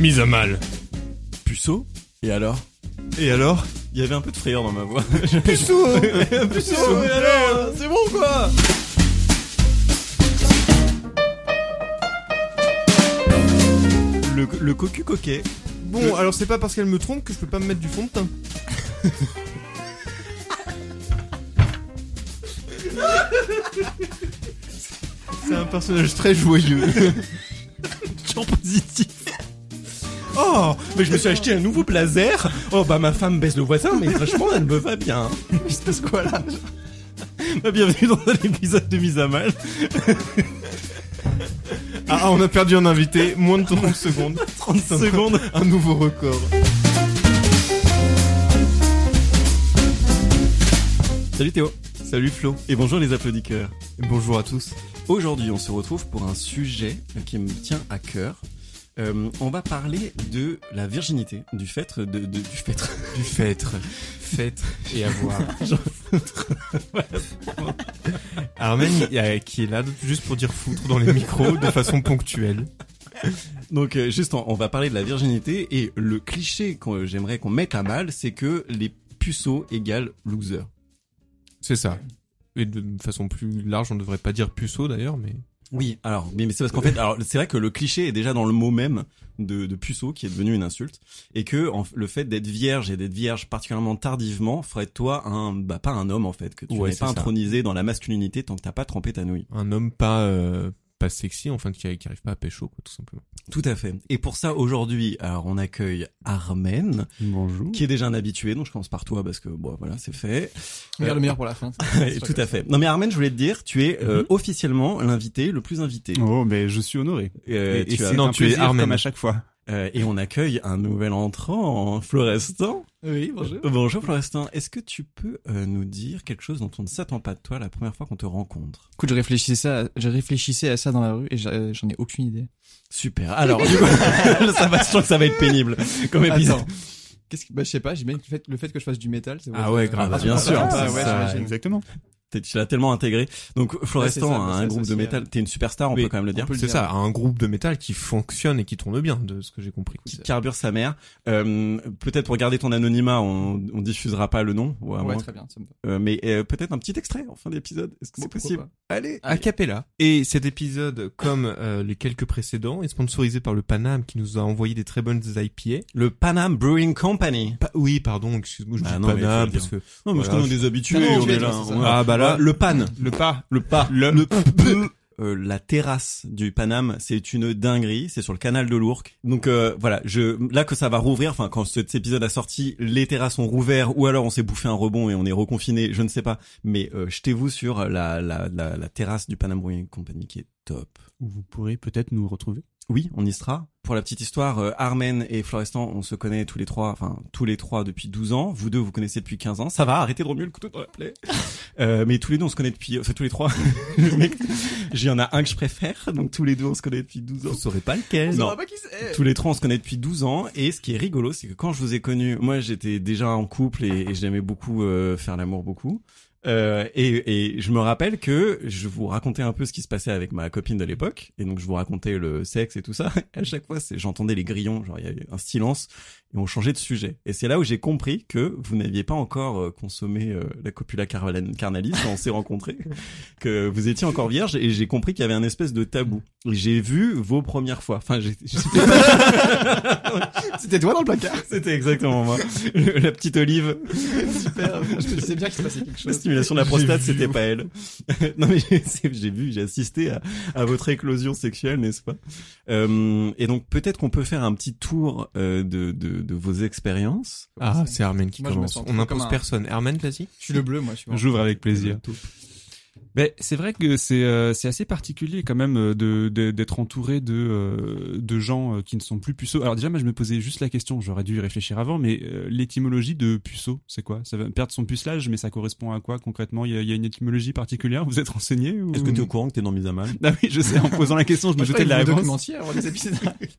Mise à mal. Puceau Et alors? Et alors? Il y avait un peu de frayeur dans ma voix. Puceau Puceau Et alors? C'est bon quoi? Le, le cocu coquet. Bon, alors c'est pas parce qu'elle me trompe que je peux pas me mettre du fond de teint. C'est un personnage très joyeux. Toujours positif. Oh, mais je me suis acheté un nouveau blazer. Oh bah ma femme baisse le voisin, mais franchement elle me va bien. Il se passe quoi là? Bah, Bienvenue dans un épisode de mise à mal. Ah, on a perdu un invité, moins de 30 secondes. 30 secondes. Un nouveau record. Salut Théo. Salut Flo. Et bonjour les applaudisseurs. Et bonjour à tous. Aujourd'hui, on se retrouve pour un sujet qui me tient à cœur. Euh, on va parler de la virginité, du fait de, de- du fait. Du fêtre. Fête et avoir. Armen, qui est là juste pour dire foutre dans les micros de façon ponctuelle. Donc euh, juste, on, on va parler de la virginité et le cliché que j'aimerais qu'on mette à mal, c'est que les puceaux égale loser. C'est ça. Et de façon plus large, on devrait pas dire puceau d'ailleurs, mais... Oui. Alors, mais, c'est parce qu'en fait, alors c'est vrai que le cliché est déjà dans le mot même de, de puceau qui est devenu une insulte et que en- le fait d'être vierge et d'être vierge particulièrement tardivement ferait de toi un bah pas un homme en fait que tu Ouais, n'es pas ça. intronisé dans la masculinité tant que t'as pas trempé ta nouille. Un homme pas, euh, pas sexy, enfin, qui, qui arrive pas à pécho, quoi, tout simplement. Tout à fait. Et pour ça aujourd'hui, alors on accueille Armen Bonjour. qui est déjà un habitué donc je commence par toi parce que bon voilà c'est fait. Regarde le meilleur pour la fin. Tout à fait. Non mais Armen, je voulais te dire, tu es euh, Mhm. officiellement l'invité le plus invité. Oh, mais je suis honoré. Euh, et tu as- c'est non, un tu es Armen. comme à chaque fois. Euh, et on accueille un nouvel entrant, Florestan. Oui, bonjour. Bonjour Florestan, est-ce que tu peux euh, nous dire quelque chose dont on ne s'attend pas de toi la première fois qu'on te rencontre? Écoute, je réfléchissais, à, je réfléchissais à ça dans la rue et j'en ai aucune idée. Super. Alors, du coup, ça va, je que ça va être pénible comme épisode. Qu'est-ce que, bah, je sais pas, j'imagine que le fait, le fait que je fasse du métal, c'est Ah ouais, grave. Bien sûr, Ah, ouais, ça. Exactement. T'es- Tu l'as tellement intégré. Donc Florestan Ouais, c'est ça, a bah, un ça groupe de métal. euh, T'es une superstar, on Oui, peut quand même le dire. C'est ça, un groupe de métal qui fonctionne et qui tourne bien, de ce que j'ai compris. Qui carbure sa mère. Euh, peut-être pour garder ton anonymat, on, on diffusera pas le nom. ou Ouais, moins très bien, ça me va. Euh, mais euh, peut-être un petit extrait en fin d'épisode. Est-ce que c'est Bon, possible? Allez. A cappella. Et cet épisode, comme euh, les quelques précédents, est sponsorisé par le Panam qui nous a envoyé des très bonnes IPA. Le Panam Brewing Company. Pa- oui, pardon, excuse-moi, je Ah dis non, Panam parce que Non, mais je Voilà, connais des habitués. On est es, là. Ah, bah là- le pan. le pas. Le pas. Le- le euh, la terrasse du Paname, c'est une dinguerie. C'est sur le canal de l'Ourcq. Donc euh, voilà, je là que ça va rouvrir. Enfin, quand cet épisode a sorti, les terrasses ont rouvert ou alors on s'est bouffé un rebond et on est reconfiné. Je ne sais pas. Mais euh, jetez-vous sur la, la la la terrasse du Paname Brewing Company qui est top. Où vous pourrez peut-être nous retrouver. Oui, on y sera. Pour la petite histoire, euh, Armen et Florestan, on se connaît tous les trois, enfin tous les trois depuis 12 ans. Vous deux, vous connaissez depuis 15 ans. Ça va, arrêtez de remuer le couteau dans la plaie. Euh, mais tous les deux, on se connaît depuis, enfin tous les trois. J'y en a un que je préfère, donc tous les deux, on se connaît depuis 12 ans. Vous saurez pas lequel. Non. saura pas qui c'est. Tous les trois, on se connaît depuis 12 ans. Et ce qui est rigolo, c'est que quand je vous ai connus, moi, j'étais déjà en couple et, et j'aimais beaucoup euh, faire l'amour beaucoup. Euh, et, et je me rappelle que je vous racontais un peu ce qui se passait avec ma copine de l'époque, et donc je vous racontais le sexe et tout ça. à chaque fois, j'entendais les grillons, genre il y avait un silence, et on changeait de sujet. Et c'est là où j'ai compris que vous n'aviez pas encore euh, consommé euh, la copula car- carnalis quand on s'est rencontrés, que vous étiez encore vierge, et j'ai compris qu'il y avait un espèce de tabou. Et j'ai vu vos premières fois. Enfin, C'était toi dans le placard. c'était exactement moi, la petite olive. Super. Je me disais bien qu'il se passait quelque chose. Stimulation de la prostate, c'était pas elle. non mais j'ai vu, j'ai assisté à, à votre éclosion sexuelle, n'est-ce pas? Euh, Et donc peut-être qu'on peut faire un petit tour euh, de, de, de vos expériences. Ah, c'est Armen qui Moi, commence. On trop impose comme un- personne. Armen, vas-y. Je suis le bleu, moi. J'ouvre avec avec plaisir. Ben, c'est vrai que c'est euh, c'est assez particulier quand même euh, de de- d'être entouré de euh, de gens euh, qui ne sont plus puceaux. Alors déjà, moi, je me posais juste la question. J'aurais dû y réfléchir avant, mais euh, l'étymologie de puceau, c'est quoi? Ça va perdre son pucelage, mais ça correspond à quoi concrètement? Il y a, il y a une étymologie particulière? Vous êtes renseigné ou... Est-ce que tu es au courant que t'es dans mise à mal? Ah oui, je sais. En posant la question, je me doutais de la réponse.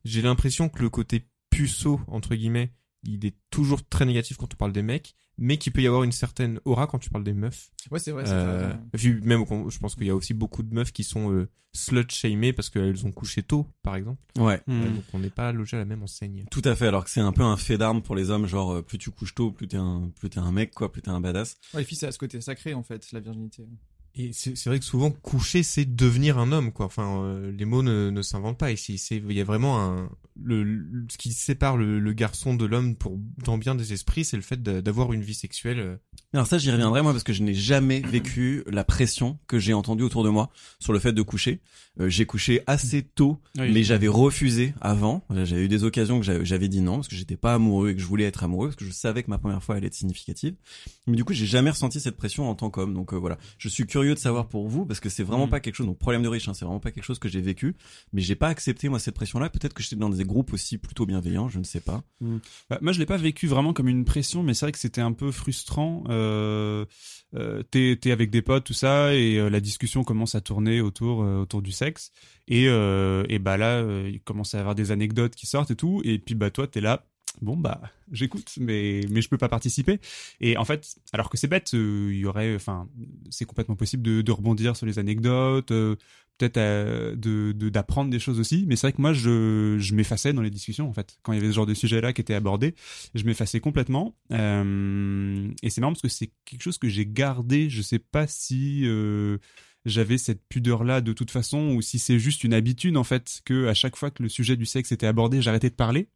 J'ai l'impression que le côté puceau, entre guillemets, il est toujours très négatif quand on parle des mecs, mais qu'il peut y avoir une certaine aura quand tu parles des meufs. Ouais, c'est vrai. c'est Euh, vrai. vu même, je pense qu'il y a aussi beaucoup de meufs qui sont euh, slut-shamées parce qu'elles ont couché tôt, par exemple. Ouais. Euh, Hmm. donc on n'est pas logé à la même enseigne. Tout à fait, alors que c'est un peu un fait d'armes pour les hommes, genre euh, plus tu couches tôt, plus t'es un, plus t'es un mec, quoi, plus t'es un badass. Ouais, les filles, c'est à ce côté sacré en fait, la virginité. Et c'est c'est vrai que souvent coucher, c'est devenir un homme, quoi. Enfin, euh, les mots ne, ne s'inventent pas ici. C'est il y a vraiment un le, le- ce qui sépare le, le garçon de l'homme pour dans bien des esprits, c'est le fait d'avoir une vie sexuelle. euh, Alors ça, j'y reviendrai moi parce que je n'ai jamais vécu la pression que j'ai entendue autour de moi sur le fait de coucher. Euh, j'ai couché assez tôt, Oui. mais j'avais refusé avant. J'avais eu des occasions que j'avais- j'avais dit non parce que j'étais pas amoureux et que je voulais être amoureux parce que je savais que ma première fois allait être significative. Mais du coup, j'ai jamais ressenti cette pression en tant qu'homme. Donc euh, voilà, je suis curieux de savoir pour vous parce que c'est vraiment Mm. pas quelque chose. Donc problème de riche, hein, c'est vraiment pas quelque chose que j'ai vécu. Mais j'ai pas accepté moi cette pression-là. Peut-être que j'étais dans des groupes aussi plutôt bienveillants, je ne sais pas. Bah, moi, je l'ai pas vécu vraiment comme une pression, mais c'est vrai que c'était un peu frustrant. Euh, euh, t'es t'es avec des potes, tout ça, et euh, la discussion commence à tourner autour euh, autour du sexe. Et euh, et bah là, il commence à y avoir des anecdotes qui sortent et tout. Et puis bah toi, t'es là. Bon bah j'écoute mais mais je peux pas participer. Et en fait alors que c'est bête euh, il y aurait enfin c'est complètement possible de, de rebondir sur les anecdotes euh, peut-être euh, de d'apprendre des choses aussi. Mais c'est vrai que moi je je m'effaçais dans les discussions en fait. Quand il y avait ce genre de sujet là qui était abordé je m'effaçais complètement. Euh, et c'est marrant parce que c'est quelque chose que j'ai gardé. Je sais pas si j'avais cette pudeur là de toute façon ou si c'est juste une habitude en fait que à chaque fois que le sujet du sexe était abordé j'arrêtais de parler.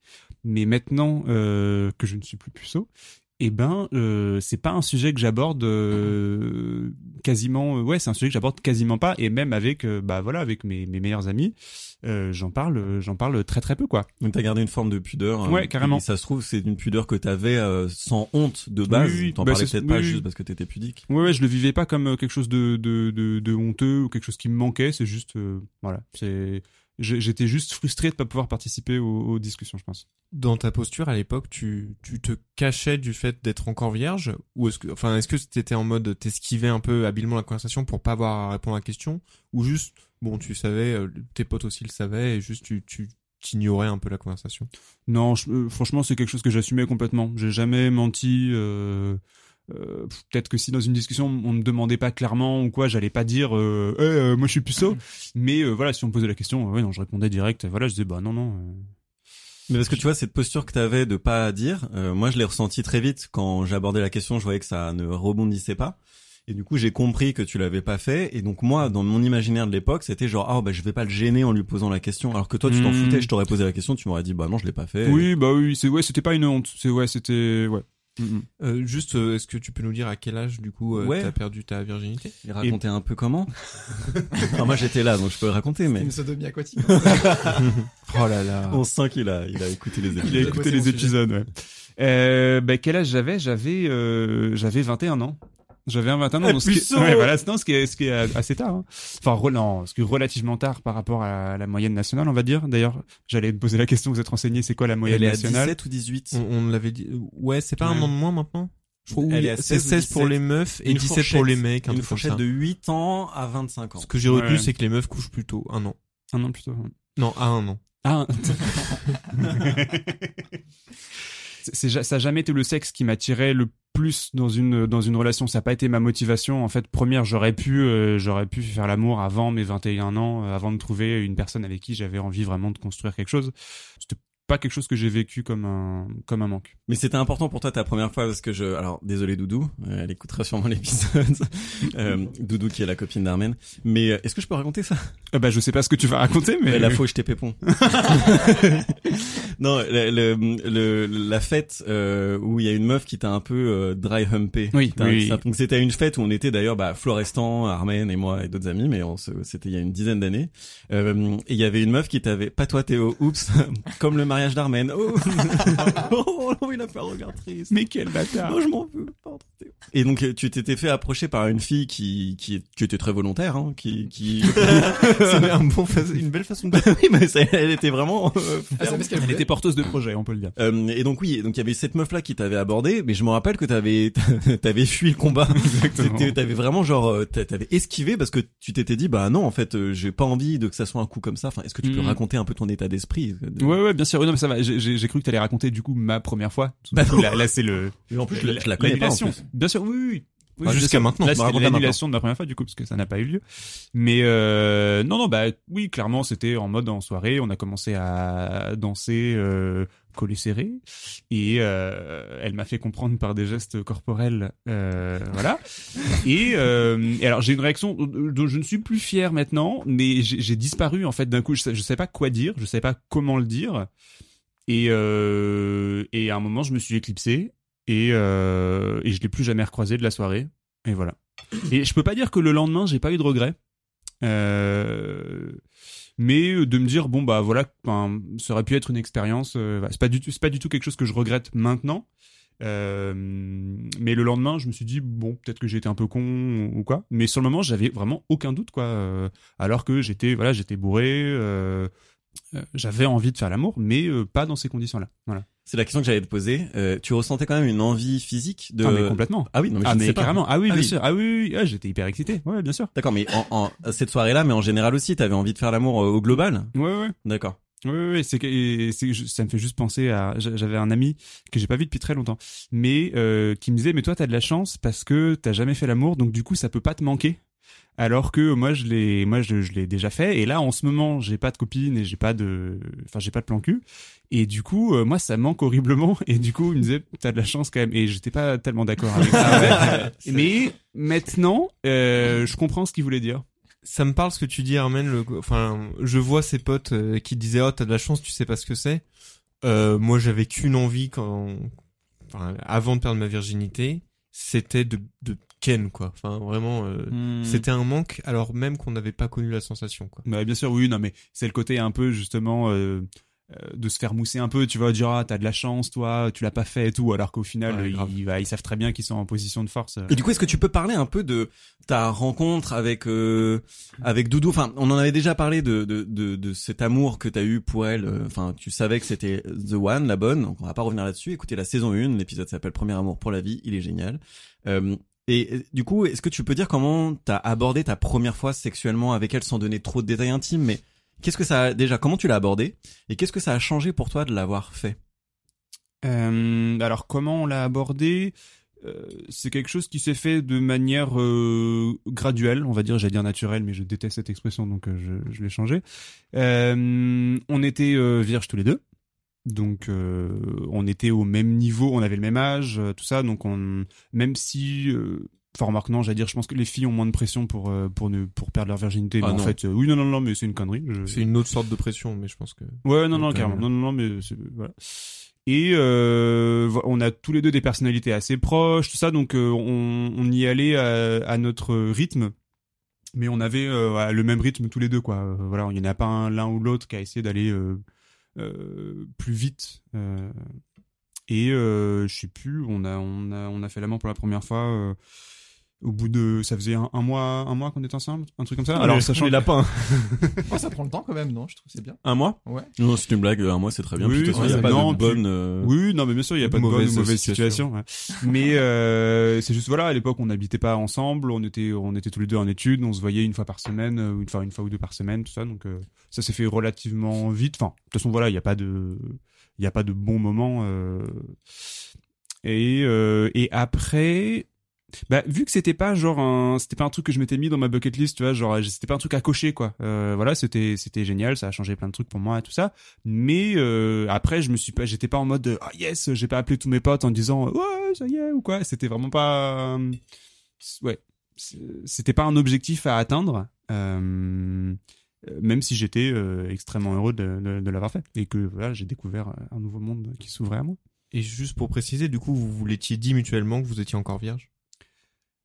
Mais maintenant euh, que je ne suis plus puceau eh ben euh, c'est pas un sujet que j'aborde euh, quasiment euh, ouais c'est un sujet que j'aborde quasiment pas et même avec euh, bah voilà avec mes, mes meilleurs amis euh, j'en parle j'en parle très très peu quoi Donc t'as gardé une forme de pudeur. euh, Ouais, carrément. et ça se trouve, c'est une pudeur que t'avais euh, sans honte de base. Oui, oui, T'en bah, parlais peut-être pas oui, oui. juste parce que t'étais pudique. Ouais, ouais, je le vivais pas comme quelque chose de, de, de, de honteux ou quelque chose qui me manquait. C'est juste, euh, voilà, c'est, j'étais juste frustré de pas pouvoir participer aux, aux discussions, je pense. Dans ta posture à l'époque, tu, tu te cachais du fait d'être encore vierge? Ou est-ce que, enfin, est-ce que t'étais en mode t'esquivais un peu habilement la conversation pour pas avoir à répondre à la question? Ou juste, bon, tu savais, euh, tes potes aussi le savaient et juste tu, tu t'ignorais un peu la conversation? Non, je- euh, franchement, c'est quelque chose que j'assumais complètement. J'ai jamais menti. Euh, euh, peut-être que si dans une discussion on me demandait pas clairement ou quoi, j'allais pas dire, euh, Eh, euh, moi je suis puceau. Mais euh, voilà, si on me posait la question, euh, ouais, non, je répondais direct. Voilà, je disais bah non, non. euh, Mais parce que tu vois, cette posture que t'avais de pas dire, euh, moi je l'ai ressenti très vite quand j'abordais la question, je voyais que ça ne rebondissait pas. Et du coup, j'ai compris que tu l'avais pas fait. Et donc moi, dans mon imaginaire de l'époque, c'était genre, ah bah je vais pas le gêner en lui posant la question. Alors que toi, tu t'en Hmm. foutais, je t'aurais posé la question, tu m'aurais dit, bah non, je l'ai pas fait. Oui, bah oui, c'est ouais, c'était pas une honte. C'est ouais, c'était ouais. Mm, mm. Euh, juste, euh, est-ce que tu peux nous dire à quel âge du coup euh, Ouais. t'as perdu ta virginité? Et raconter un peu comment? Alors moi, j'étais là, donc je peux le raconter, mais Une sodomie aquatique. Oh là là. on sent qu'il a, il a écouté les Il a écouté les épisodes, ouais. Euh, bah, quel âge j'avais? J'avais euh, j'avais 21 ans. J'avais un 21 ans. Donc ce qui ouais, voilà, non, ce qui est, ce qui est assez tard. hein. Enfin, re- non, ce qui est relativement tard par rapport à la moyenne nationale, on va dire. D'ailleurs, j'allais te poser la question, vous êtes renseigné, c'est quoi la moyenne Elle est à nationale 17 ou 18. On, on l'avait dit. Ouais, c'est pas un an de moins maintenant Je crois Elle est à c'est 16 ou 16 pour 17. les meufs et Une 17 fourchette- pour les mecs. Un Une fourchette de 8 ans à 25 ans. Ce que j'ai retenu, Ouais. c'est que les meufs couchent plutôt un an. Un an plutôt. Non, à un an. Ah. Ça a jamais été le sexe qui m'attirait le plus dans une dans une relation. Ça n'a pas été ma motivation. En fait, première, j'aurais pu euh, j'aurais pu faire l'amour avant mes 21 ans, euh, avant de trouver une personne avec qui j'avais envie vraiment de construire quelque chose. Pas quelque chose que j'ai vécu comme un comme un manque. Mais c'était important pour toi ta première fois parce que je, alors désolé Doudou, euh, elle écoutera sûrement l'épisode. Euh, Doudou qui est la copine d'Armen. Mais euh, est-ce que je peux raconter ça? Euh, bah je sais pas ce que tu vas raconter, mais La fois où je t'ai pépon. Non, le, le, le- la fête euh, où il y a une meuf qui t'a un peu euh, dry humpé. Oui, oui. Donc c'était une fête où on était d'ailleurs bah, Florestan, Armen et moi et d'autres amis, mais on se- c'était il y a une dizaine d'années. Euh, et il y avait une meuf qui t'avait, pas toi Théo, oups, comme le mariage d'Armen. Oh, oh il a fait un regard triste. Mais quel bâtard. Oh, je m'en veux. Et donc euh, tu t'étais fait approcher par une fille qui qui, qui était très volontaire, hein, qui qui. C'est un bon fa- une belle façon de oui, mais ça- elle était vraiment. euh, ferme. Elle était porteuse de projet, on peut le dire. Euh, et donc oui, donc il y avait cette meuf là qui t'avait abordé, mais je me rappelle que t'avais t'avais fui le combat. C'était- T'avais vraiment genre t'a- t'avais esquivé parce que tu t'étais dit bah non en fait j'ai pas envie de que ça soit un coup comme ça. Enfin est-ce que tu peux Mm. raconter un peu ton état d'esprit de- Ouais, ouais, bien sûr. Non, mais ça va. J'ai- cru que t'allais raconter du coup ma première fois. Bah non. là, là, c'est le. En plus je la, je la connais pas en l'annulation. plus. Bien sûr, oui, oui. oui. Je jusqu'à maintenant. Là, c'était l'annulation de ma première fois, du coup, parce que ça n'a pas eu lieu. Mais euh, non, non, bah oui, clairement, c'était en mode en soirée. On a commencé à danser euh, collé serré, et euh, elle m'a fait comprendre par des gestes corporels, euh, voilà. Et, euh, et alors, j'ai une réaction dont je ne suis plus fier maintenant, mais j'ai disparu en fait d'un coup. Je sais, je savais pas quoi dire, je savais pas comment le dire. Et, et à un moment, je me suis éclipsé et, et je l'ai plus jamais recroisé de la soirée. Et voilà. Et je peux pas dire que le lendemain, j'ai pas eu de regrets. Euh, mais de me dire bon bah voilà, ça aurait pu être une expérience. euh, voilà. c'est pas du tout, c'est pas du tout quelque chose que je regrette maintenant. Euh, mais le lendemain, je me suis dit bon, peut-être que été un peu con ou quoi. Mais sur le moment, j'avais vraiment aucun doute quoi. Euh, alors que j'étais voilà, j'étais bourré. euh, euh, j'avais envie de faire l'amour, mais euh, pas dans ces conditions-là. Voilà. C'est la question que j'allais te poser. Euh, tu ressentais quand même une envie physique de. Ah, mais complètement. Ah oui non mais je ah ne mais sais pas. carrément. Ah oui, Ah bien oui. sûr. Ah oui, oui, oui. Ah, j'étais hyper excité. Ouais, bien sûr. D'accord mais en, en cette soirée là mais en général aussi t'avais envie de faire l'amour euh, au global? Ouais, ouais. D'accord. Oui, oui, oui, c'est que ça me fait juste penser à j'a- j'avais un ami que j'ai pas vu depuis très longtemps, mais euh, qui me disait mais toi t'as de la chance parce que t'as jamais fait l'amour donc du coup ça peut pas te manquer. Alors que moi je l'ai moi je, je l'ai déjà fait et là en ce moment j'ai pas de copine et j'ai pas de enfin j'ai pas de plan cul et du coup euh, moi ça manque horriblement et du coup il me disait t'as de la chance quand même et j'étais pas tellement d'accord avec ça. mais maintenant euh, je comprends ce qu'il voulait dire. Ça me parle ce que tu dis, Armen. Le... Enfin, je vois ces potes euh, qui disaient oh t'as de la chance, tu sais pas ce que c'est. Euh, moi, j'avais qu'une envie quand, enfin, avant de perdre ma virginité, c'était de, de ken quoi. Enfin, vraiment, euh, Hmm. c'était un manque alors même qu'on n'avait pas connu la sensation quoi. Bah, bien sûr, oui, non, mais c'est le côté un peu justement euh, euh, de se faire mousser un peu. Tu vas dire ah t'as de la chance, toi, tu l'as pas fait et tout, alors qu'au final Ouais, ils, grave. bah, ils savent très bien qu'ils sont en position de force. Et du coup, est-ce que tu peux parler un peu de ta rencontre avec euh, avec Doudou? Enfin, on en avait déjà parlé de de de, de cet amour que t'as eu pour elle. euh, Enfin, tu savais que c'était the one, la bonne. Donc, on va pas revenir là-dessus. Écoutez la saison 1, l'épisode s'appelle Premier amour pour la vie. Il est génial. Euh, et euh, du coup, est-ce que tu peux dire comment t'as abordé ta première fois sexuellement avec elle sans donner trop de détails intimes, mais qu'est-ce que ça déjà comment tu l'as abordé et qu'est-ce que ça a changé pour toi de l'avoir fait? Euh, alors comment on l'a abordé? Euh, c'est quelque chose qui s'est fait de manière euh, graduelle, on va dire, j'allais dire naturelle, mais je déteste cette expression, donc je, je l'ai changé. Euh, on était vierges tous les deux, donc euh, on était au même niveau, on avait le même âge, euh, tout ça, donc on, même si, euh, enfin remarque non, j'allais dire, je pense que les filles ont moins de pression pour pour ne pour perdre leur virginité, Ah mais en fait, euh, oui non non non, mais c'est une connerie. je- C'est une autre sorte de pression, mais je pense que. Ouais, non, non, carrément. Non, non, non, mais c'est- voilà. Et euh, on a tous les deux des personnalités assez proches, tout ça, donc euh, on, on y allait à, à notre rythme, mais on avait le même rythme tous les deux, quoi. Voilà, il n'y en a pas un l'un ou l'autre qui a essayé d'aller plus vite. euh. et euh, je sais plus, on a, on a, fait l'amant pour la première fois. Au bout de, ça faisait un, un mois, un mois qu'on était ensemble, un truc comme ça? Alors, sachant les lapins. Oh, ça prend le temps quand même, non? Je trouve que c'est bien. Un mois? Ouais. Non, c'est une blague. Un mois, c'est très bien. Oui, a pas non, de euh, Oui, non, mais bien sûr, il n'y a pas de bonne ou Mauvaise situation. situation. ouais. Mais euh, c'est juste, voilà, à l'époque, on n'habitait pas ensemble, on était, on était tous les deux en études, on se voyait une fois par semaine, euh, une fois, une fois ou deux par semaine, tout ça. Donc, euh, ça s'est fait relativement vite. Enfin, de toute façon, voilà, il n'y a pas de, il n'y a pas de bon moment. euh. Et, euh, et après, bah, vu que c'était pas genre un, c'était pas un truc que je m'étais mis dans ma bucket list, tu vois, genre c'était pas un truc à cocher quoi. Euh, voilà, c'était c'était génial, ça a changé plein de trucs pour moi et tout ça. Mais euh, après, je me suis pas, j'étais pas en mode de, ah yes, j'ai pas appelé tous mes potes en disant ouais ça y est ou quoi. C'était vraiment pas, euh, ouais, c'était pas un objectif à atteindre. Euh, euh, même si j'étais euh, extrêmement heureux de, de, de l'avoir fait et que voilà, j'ai découvert un nouveau monde qui s'ouvrait à moi. Et juste pour préciser, du coup, vous vous l'étiez dit mutuellement que vous étiez encore vierge?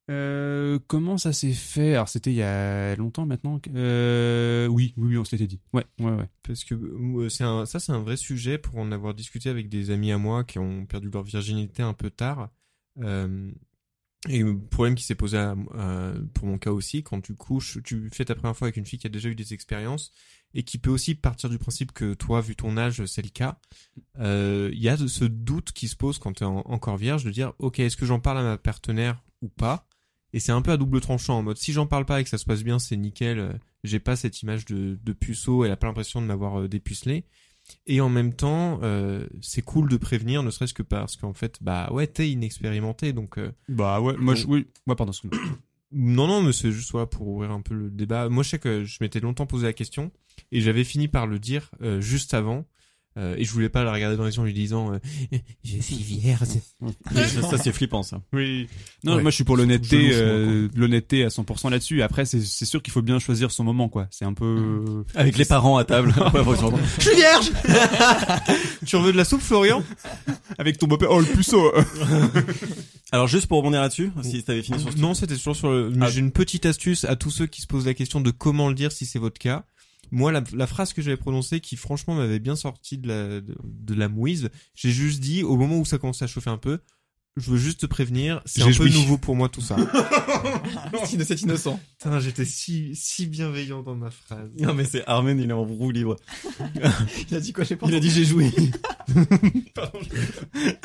Euh, comment ça s'est fait? Alors c'était il y a longtemps maintenant. Euh, oui, oui, oui, on se l'était dit. Ouais, ouais, ouais. Parce que euh, ça, c'est un vrai sujet pour en avoir discuté avec des amis à moi qui ont perdu leur virginité un peu tard. Et le problème qui s'est posé pour mon cas aussi, quand tu couches, tu fais ta première fois avec une fille qui a déjà eu des expériences et qui peut aussi partir du principe que toi, vu ton âge, c'est le cas. Il y a ce doute qui se pose quand tu es encore vierge de dire, ok, est-ce que j'en parle à ma partenaire ou pas? Et c'est un peu à double tranchant en mode, si j'en parle pas et que ça se passe bien, c'est nickel. euh, J'ai pas cette image de, de puceau, elle a pas l'impression de m'avoir euh, dépucelé. Et en même temps, euh, c'est cool de prévenir, ne serait-ce que parce qu'en fait, bah ouais, t'es inexpérimenté, donc euh, Bah ouais, moi je, oui, ouais, pardon. non, non, mais c'est juste voilà, pour ouvrir un peu le débat. Moi, je sais que je m'étais longtemps posé la question et j'avais fini par le dire euh, juste avant. Euh, et je voulais pas la regarder dans les yeux en lui disant euh, Je suis vierge. ça, ça, c'est flippant ça. Oui. Non, Ouais. moi je suis pour l'honnêteté, euh, l'honnêteté à 100% là-dessus. Après, c'est c'est sûr qu'il faut bien choisir son moment, quoi. C'est un peu. Avec les parents à table. Je suis vierge Tu en veux de la soupe, Florian? Avec ton beau-père. Oh le puceau. Alors juste pour rebondir là-dessus, si t'avais fini sur ce Non, c'était toujours sur le. Mais Ah. j'ai une petite astuce à tous ceux qui se posent la question de comment le dire si c'est votre cas. Moi, la, la phrase que j'avais prononcée, qui franchement m'avait bien sorti de la, de, de la mouise, j'ai juste dit, au moment où ça commençait à chauffer un peu, je veux juste te prévenir, c'est un peu joui. nouveau pour moi tout ça. C'est innocent. Putain, j'étais si, si bienveillant dans ma phrase. Non mais c'est Armen, il est en roue libre. Il a dit quoi, j'ai pas Il a dit j'ai joué. Pardon.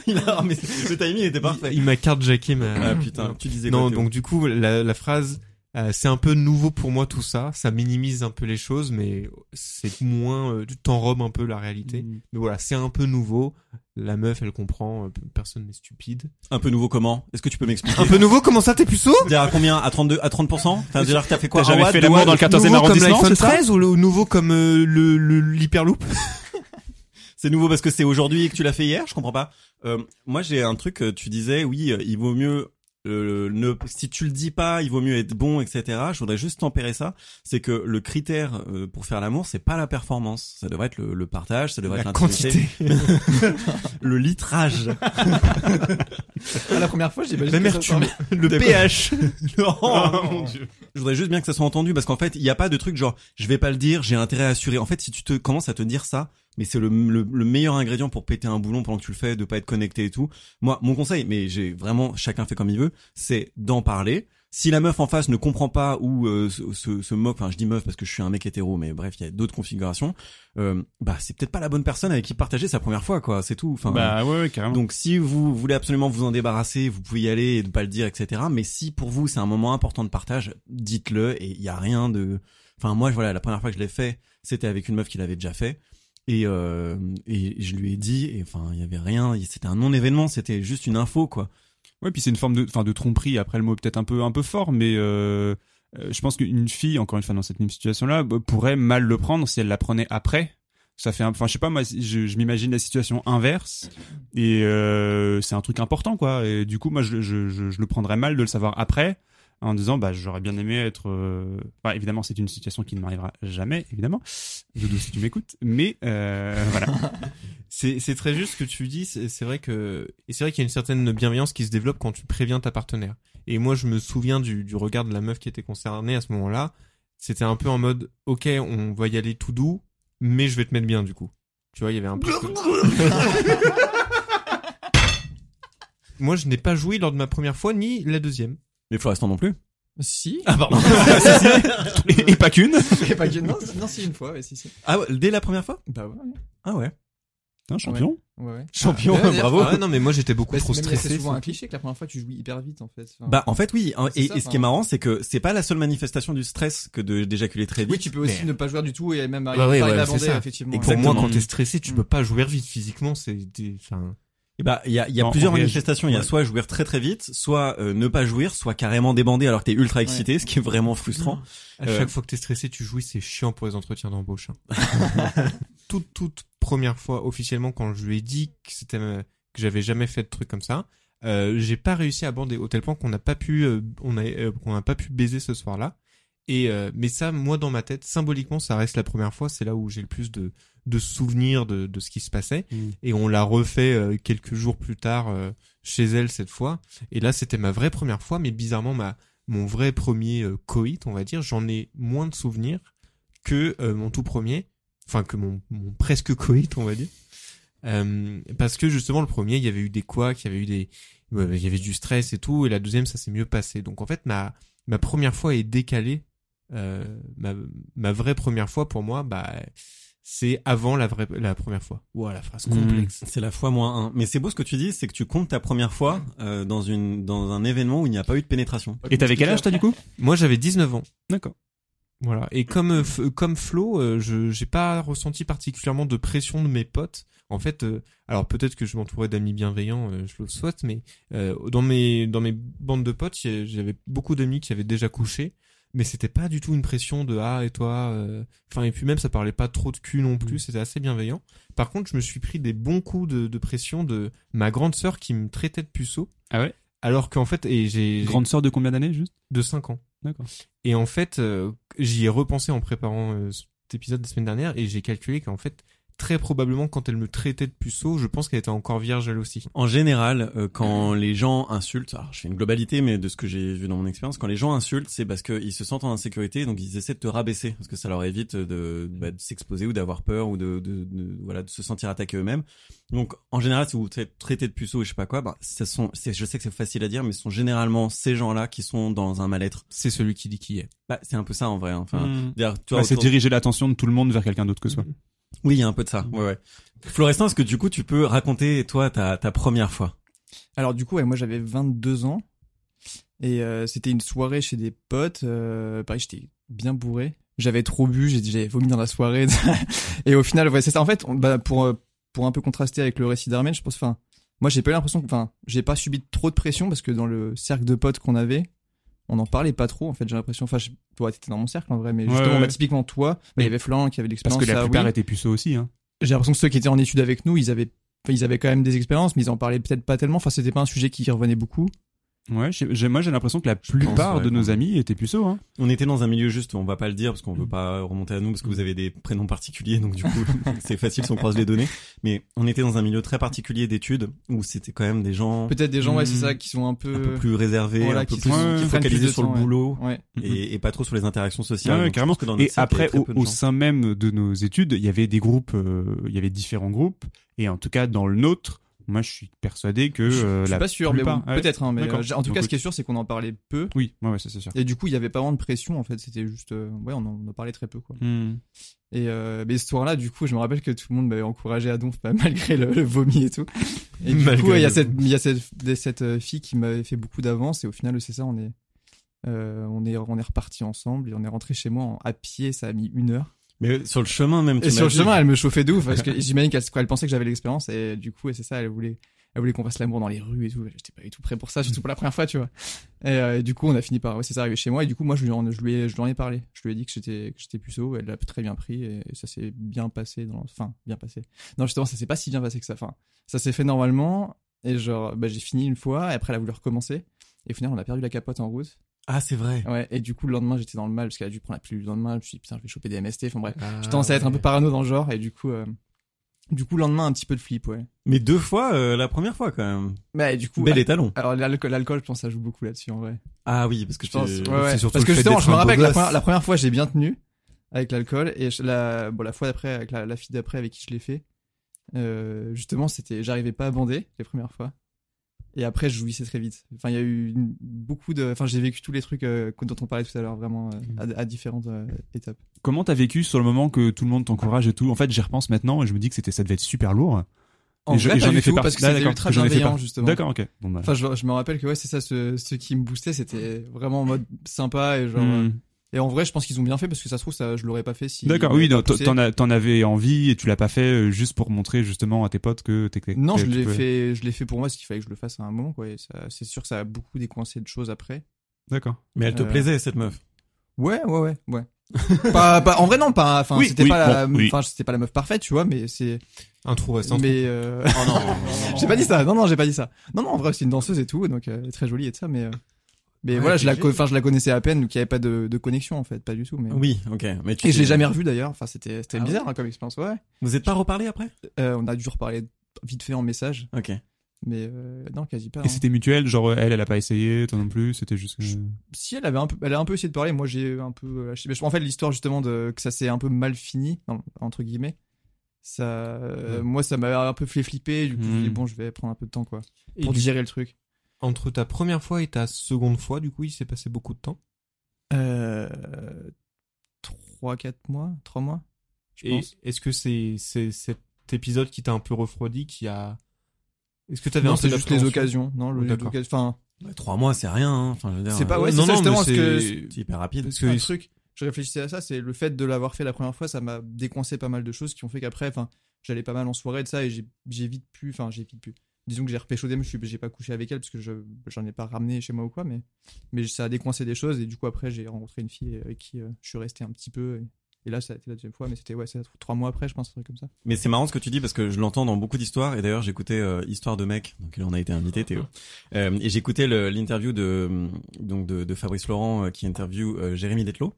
Il a, mais le timing était parfait. Il m'a carjacké ma... Ah putain, tu disais non, quoi donc du coup, la, la phrase, euh, c'est un peu nouveau pour moi tout ça. Ça minimise un peu les choses, mais c'est moins, euh, tu t'enrobes un peu la réalité. Mm. Mais voilà, c'est un peu nouveau. La meuf, elle comprend. euh, Personne n'est stupide. Un peu nouveau comment? Est-ce que tu peux m'expliquer? Un peu nouveau, comment ça, t'es puceau Dire à combien? À 32 à 30% T'as déjà t'as fait quoi T'as jamais watt, fait l'amour dans le 14e Nouveau comme arrondissement, l'iPhone ça? 13 ou le nouveau comme euh, le le- l'hyperloop? C'est nouveau parce que c'est aujourd'hui et que tu l'as fait hier, je comprends pas. Euh, moi j'ai un truc, tu disais oui, il vaut mieux euh, ne si tu le dis pas, il vaut mieux être bon, etc. Je voudrais juste tempérer ça. C'est que le critère euh, pour faire l'amour, c'est pas la performance. Ça devrait être le, le partage, ça devrait La être quantité. le litrage. Ah, la première fois, j'ai pas L'amertume. Le pH. non, mon Dieu. Je voudrais juste bien que ça soit entendu parce qu'en fait, il n'y a pas de truc genre je vais pas le dire, j'ai intérêt à assurer. En fait, si tu te commences à te dire ça, mais c'est le, le, le meilleur ingrédient pour péter un boulon pendant que tu le fais, de pas être connecté et tout. Moi, mon conseil, mais j'ai vraiment chacun fait comme il veut, c'est d'en parler. Si la meuf en face ne comprend pas ou euh, se, se, se moque, enfin je dis meuf parce que je suis un mec hétéro, mais bref, il y a d'autres configurations. Euh, bah c'est peut-être pas la bonne personne avec qui partager sa première fois, quoi. C'est tout. Enfin, Bah ouais, ouais, carrément. donc si vous voulez absolument vous en débarrasser, vous pouvez y aller et ne pas le dire, etc. Mais si pour vous c'est un moment important de partage, dites-le et il y a rien de. Enfin moi voilà la première fois que je l'ai fait, c'était avec une meuf qui l'avait déjà fait et euh, et je lui ai dit et enfin il y avait rien, c'était un non événement, c'était juste une info quoi. Ouais, puis c'est une forme de, enfin, de tromperie. Après, le mot peut-être un peu, un peu fort, mais euh, euh, je pense qu'une fille, encore une fois, dans cette même situation-là, bah, pourrait mal le prendre si elle la prenait après. Ça fait, enfin, je sais pas, moi, je, m'imagine la situation inverse, et c'est un truc important, quoi. Et du coup, moi, je le prendrais mal de le savoir après, en disant, bah, j'aurais bien aimé être. euh, Enfin, évidemment, c'est une situation qui ne m'arrivera jamais, évidemment. Doudou, si tu m'écoutes, mais euh, voilà. C'est très juste ce que tu dis. C'est vrai que et c'est vrai qu'il y a une certaine bienveillance qui se développe quand tu préviens ta partenaire. Et moi, je me souviens du, du regard de la meuf qui était concernée à ce moment-là. C'était un peu en mode, ok, on va y aller tout doux, mais je vais te mettre bien du coup. Tu vois, il y avait un peu. moi, je n'ai pas joui lors de ma première fois ni la deuxième. Mais Florestan non plus. Si. Ah pardon. et, et pas qu'une. Et pas que- non, si- non, si, une fois, ouais, si, si. ah ouais, dès la première fois Bah ouais. Ah ouais. Un champion. Ouais, ouais. Champion, Ah, bravo. Ah non, mais moi j'étais beaucoup Bah, trop c'est- même, C'est stressé. souvent un cliché que la première fois tu jouis hyper vite en fait. Enfin, Bah en fait oui, hein, et, ça, et ce qui est marrant c'est que c'est pas la seule manifestation du stress que de d'éjaculer très vite. oui, tu peux aussi mais- ne pas jouer du tout et même Bah arriver ouais, pas ouais, à bander, ça. effectivement. Et pour moi, Exactement. quand t'es stressé, tu Mm. peux pas jouer vite physiquement. C'est des- enfin. Eh bah, il y a, il y a Non, plusieurs manifestations. Il y a Ouais. soit jouir très très vite, soit euh, ne pas jouir, soit carrément débander alors que t'es ultra excité, ce qui est vraiment frustrant. À Euh, chaque fois que t'es stressé, tu jouis, c'est chiant pour les entretiens d'embauche. hein. toute toute première fois officiellement quand je lui ai dit que c'était euh, que j'avais jamais fait de truc comme ça, euh, j'ai pas réussi à bander au tel point qu'on n'a pas pu euh, on a euh, qu'on n'a pas pu baiser ce soir-là. Et euh, mais ça, moi dans ma tête, symboliquement, ça reste la première fois. C'est là où j'ai le plus de de souvenirs de, de ce qui se passait. Mm. Et on l'a refait euh, quelques jours plus tard euh, chez elle cette fois. Et là, c'était ma vraie première fois, mais bizarrement ma mon vrai premier euh, coït, on va dire. J'en ai moins de souvenirs que euh, mon tout premier, enfin que mon mon presque coït, on va dire. Euh, parce que justement le premier, il y avait eu des couacs, il y avait eu des, il y avait du stress et tout, et la deuxième, ça s'est mieux passé. Donc en fait, ma ma première fois est décalée. Euh, ma ma vraie première fois pour moi, bah c'est avant la vraie la première fois. Ouah, la phrase Mm. complexe. C'est la fois moins 1. Mais c'est beau ce que tu dis, c'est que tu comptes ta première fois euh, dans une dans un événement où il n'y a pas eu de pénétration. Et t'avais quel âge toi du coup? Moi, j'avais 19 ans. D'accord. Voilà. Et comme euh, comme Flo, euh, je j'ai pas ressenti particulièrement de pression de mes potes. En fait, euh, alors peut-être que je m'entourais d'amis bienveillants, euh, je le souhaite, mais euh, dans mes dans mes bandes de potes, j'avais beaucoup d'amis qui avaient déjà couché, mais c'était pas du tout une pression de ah et toi. euh, Enfin et puis même ça parlait pas trop de cul non plus, c'était assez bienveillant. Par contre, je me suis pris des bons coups de, de pression de ma grande sœur qui me traitait de puceau. Ah ouais? Alors qu'en fait, et j'ai Grande sœur de combien d'années juste? De 5 ans. D'accord. Et en fait, euh, j'y ai repensé en préparant euh, cet épisode la semaine dernière et j'ai calculé qu'en fait, très probablement quand elle me traitait de puceau, je pense qu'elle était encore vierge elle aussi. En général, euh, quand les gens insultent, alors je fais une globalité, mais de ce que j'ai vu dans mon expérience, quand les gens insultent, c'est parce qu'ils se sentent en insécurité, donc ils essaient de te rabaisser, parce que ça leur évite de, bah, de s'exposer ou d'avoir peur ou de, de, de- voilà de se sentir attaqué eux-mêmes. Donc en général, si vous êtes traité de puceau et je sais pas quoi, bah, ce sont, je sais que c'est facile à dire, mais ce sont généralement ces gens-là qui sont dans un mal-être. C'est celui qui dit qui est. Bah, c'est un peu ça en vrai. Enfin, Mm. tu vois, Ouais, c'est autour- diriger l'attention de tout le monde vers quelqu'un d'autre que soi. Oui, il y a un peu de ça. Ouais, ouais. Florestan, est-ce que du coup tu peux raconter toi ta, ta première fois? Alors du coup, ouais, moi j'avais 22 ans et euh, c'était une soirée chez des potes. Euh, pareil, j'étais bien bourré. J'avais trop bu, j'ai vomi dans la soirée. et au final, ouais, c'est ça. En fait, on- bah, pour euh, pour un peu contraster avec le récit d'Armen, je pense. Enfin, moi j'ai pas eu l'impression, que- enfin, j'ai pas subi trop de pression parce que dans le cercle de potes qu'on avait, on en parlait pas trop. En fait, j'ai l'impression. Enfin, je- toi, t'étais dans mon cercle en vrai, mais justement, ouais. bah, typiquement toi, bah, il y avait Florent qui avait de Parce l'expérience. que la plupart oui. étaient puceaux aussi. Hein. J'ai l'impression que ceux qui étaient en études avec nous, ils avaient ils avaient quand même des expériences, mais ils en parlaient peut-être pas tellement. Enfin, c'était pas un sujet qui revenait beaucoup. Ouais, j'ai- j'ai- moi j'ai l'impression que la plupart ouais, de nos amis étaient puceaux. Hein. On était dans un milieu juste, on va pas le dire parce qu'on veut pas remonter à nous parce que vous avez des prénoms particuliers, donc du coup c'est facile si on croise les données. Mais on était dans un milieu très particulier d'études où c'était quand même des gens Peut-être des gens, ouais, c'est Hmm. ça, qui sont un peu, un peu plus réservés, voilà, un peu qui, plus ouais, qui focalisés sur le temps, boulot Ouais. et, et pas trop sur les interactions sociales. Ouais, carrément. pense que dans notre Et après, au, sein même de nos études, il y avait des groupes, euh, il y avait différents groupes. Et en tout cas, dans le nôtre, moi je suis persuadé que Je, euh, je suis la pas sûr, plupart- mais bon, Ouais. peut-être. Hein, mais euh, en tout Donc, cas, ce qui est sûr, c'est qu'on en parlait peu. Oui, ouais, ouais, ça c'est sûr. Et du coup, il y avait pas vraiment de pression. En fait, c'était juste, euh, ouais, on en, on en parlait très peu, quoi. Hmm. Et euh, mais ce soir-là, du coup, je me rappelle que tout le monde m'avait encouragé à donf, bah, malgré le, le vomi et tout. Et du Malgré coup, il y a cette, il y a cette, cette euh, fille qui m'avait fait beaucoup d'avance. Et au final, c'est ça, on est, euh, on est, on est reparti ensemble et on est rentré chez moi en- à pied. Ça a mis une heure. Mais sur le chemin même. tu Et sur le dit- chemin, elle me chauffait de ouf parce que j'imagine qu'elle elle pensait que j'avais l'expérience et du coup, et c'est ça, elle voulait, elle voulait qu'on fasse l'amour dans les rues et tout. J'étais pas du tout prêt pour ça, surtout pour la première fois, tu vois. Et, euh, et du coup, on a fini par, ouais, c'est ça, arriver chez moi et du coup, moi, je lui, en, je lui, ai, je lui en ai parlé. Je lui ai dit que j'étais, que j'étais puceau. Elle l'a très bien pris et, ça s'est bien passé. Dans, enfin, bien passé. Non, justement, ça s'est pas si bien passé que ça. Enfin, ça s'est fait normalement et genre, bah, j'ai fini une fois et après, elle a voulu recommencer. Et au final, on a perdu la capote en route. Ah c'est vrai. Ouais, et du coup, le lendemain, j'étais dans le mal parce qu'elle a dû prendre la pilule le lendemain. Je me suis dit, putain, je vais choper des MST. Enfin bref. Ah, Je commençais à être un peu parano dans le genre et du coup, euh, du coup, le lendemain, un petit peu de flip, ouais. Mais deux fois euh, la première fois quand même. Mais Bah, du coup, Bel étalon. alors l'alcool, je pense, ça joue beaucoup là-dessus en vrai. Ah oui parce que Je pense, ouais, ouais. c'est surtout parce que justement, je me rappelle que la première, la première fois, j'ai bien tenu avec l'alcool et la, bon, la fois d'après avec la, la fille d'après avec qui je l'ai fait, euh, justement, c'était, j'arrivais pas à bander les premières fois. Et après, je jouissais très vite. Enfin, il y a eu une- beaucoup de, enfin, j'ai vécu tous les trucs euh, dont on parlait tout à l'heure, vraiment euh, à, à différentes euh, étapes. Comment t'as vécu sur le moment que tout le monde t'encourage et tout? En fait, j'y repense maintenant et je me dis que c'était, ça devait être super lourd. En et pas j'en ai fait partie. parce que Ah, c'était ultra bienveillant, justement. D'accord, ok. Bon, bah. Enfin, je, je me rappelle que ouais, c'est ça, ce, ce qui me boostait, c'était vraiment en mode sympa et genre. Hmm. Euh, Et en vrai, je pense qu'ils ont bien fait parce que ça se trouve, ça, je l'aurais pas fait si. D'accord, oui, non, t'en t'en avais envie et tu l'as pas fait euh, juste pour montrer justement à tes potes que t'étais. Non, je l'ai fait, je l'ai fait pour moi, parce qu'il fallait que je le fasse à un moment, quoi. Et ça, c'est sûr que ça a beaucoup décoincé de choses après. D'accord. Mais elle te Euh, plaisait cette meuf. Ouais, ouais, ouais, ouais. pas, pas, en vrai, non, pas, enfin, Oui, c'était oui, pas la, bon, oui. enfin, c'était pas la meuf parfaite, tu vois, mais c'est, Un trou trou. mais, euh... Oh non. j'ai pas dit ça, non, non, j'ai pas dit ça. Non, non, en vrai, c'est une danseuse et tout, donc, euh, elle est très jolie et tout ça, mais, euh, Mais Ouais, voilà, je la, enfin, je la connaissais à peine, donc il y avait pas de, de connexion en fait, pas du tout. Mais... Oui, ok. Mais tu Et je l'ai jamais revu d'ailleurs. Enfin, c'était, c'était Ah bizarre hein, comme expérience. Ouais. Vous êtes pas reparlé après? Euh, on a dû reparler vite fait en message, Ok. mais euh, non, quasi pas. Et hein. c'était mutuel, genre elle, elle a pas essayé, toi non plus, c'était juste. que- Si elle avait un peu, elle a un peu essayé de parler. Moi, j'ai un peu euh, lâché. Mais je- en fait, l'histoire justement de que ça s'est un peu mal fini entre guillemets. Ça, euh, moi, ça m'a un peu fait flipper. Du coup, je me dis Hmm. bon, je vais prendre un peu de temps quoi Et pour du- digérer le truc. Entre ta première fois et ta seconde fois, du coup, il s'est passé beaucoup de temps. Euh, trois, quatre mois, trois mois. Je Et pense. est-ce que c'est c'est cet épisode qui t'a un peu refroidi, qui a Est-ce que t'avais Non, un c'est peu juste les occasions. Non, le- Oh, les d'accord. occasions- Enfin, Trois mois, c'est rien. hein. Enfin, je veux dire. c'est pas euh, ouais, non, c'est ça non, justement mais que c'est- C'est hyper rapide. Parce C'est un que truc. Je réfléchissais à ça, c'est le fait de l'avoir fait la première fois, ça m'a décoincé pas mal de choses qui ont fait qu'après, enfin, j'allais pas mal en soirée de ça et j'ai j'ai vite pu, enfin, j'ai vite pu. Disons que j'ai repéchodé, mais je j'ai pas couché avec elle parce que je j'en ai pas ramené chez moi ou quoi, mais mais ça a décoincé des choses et du coup après j'ai rencontré une fille avec qui euh, je suis resté un petit peu et, et là ça a été la deuxième fois, mais c'était ouais, trois mois après, je pense, un truc comme ça. Mais c'est marrant ce que tu dis parce que je l'entends dans beaucoup d'histoires et d'ailleurs j'écoutais euh, Histoire de mec donc en a été invité Théo Euh, et j'écoutais l'interview de donc de, de Fabrice Laurent qui interview Jérémy Detlo.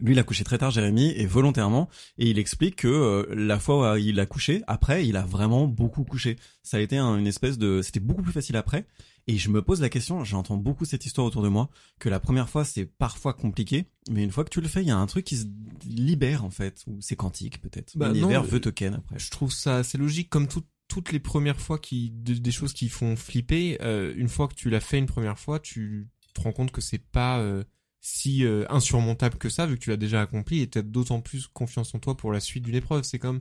Lui il a couché très tard Jérémy et volontairement et il explique que euh, la fois où il a couché après il a vraiment beaucoup couché. Ça a été un- une espèce de c'était beaucoup plus facile après et je me pose la question j'entends beaucoup cette histoire autour de moi que la première fois c'est parfois compliqué mais une fois que tu le fais il y a un truc qui se libère en fait ou c'est quantique peut-être. Bah, L'univers veut te ken après. Je trouve ça assez logique, comme tout- toutes les premières fois qui, de- des choses qui font flipper. euh, une fois que tu l'as fait une première fois, tu te rends compte que c'est pas euh, si euh, insurmontable que ça, vu que tu l'as déjà accompli, et t'as d'autant plus confiance en toi pour la suite d'une épreuve. C'est comme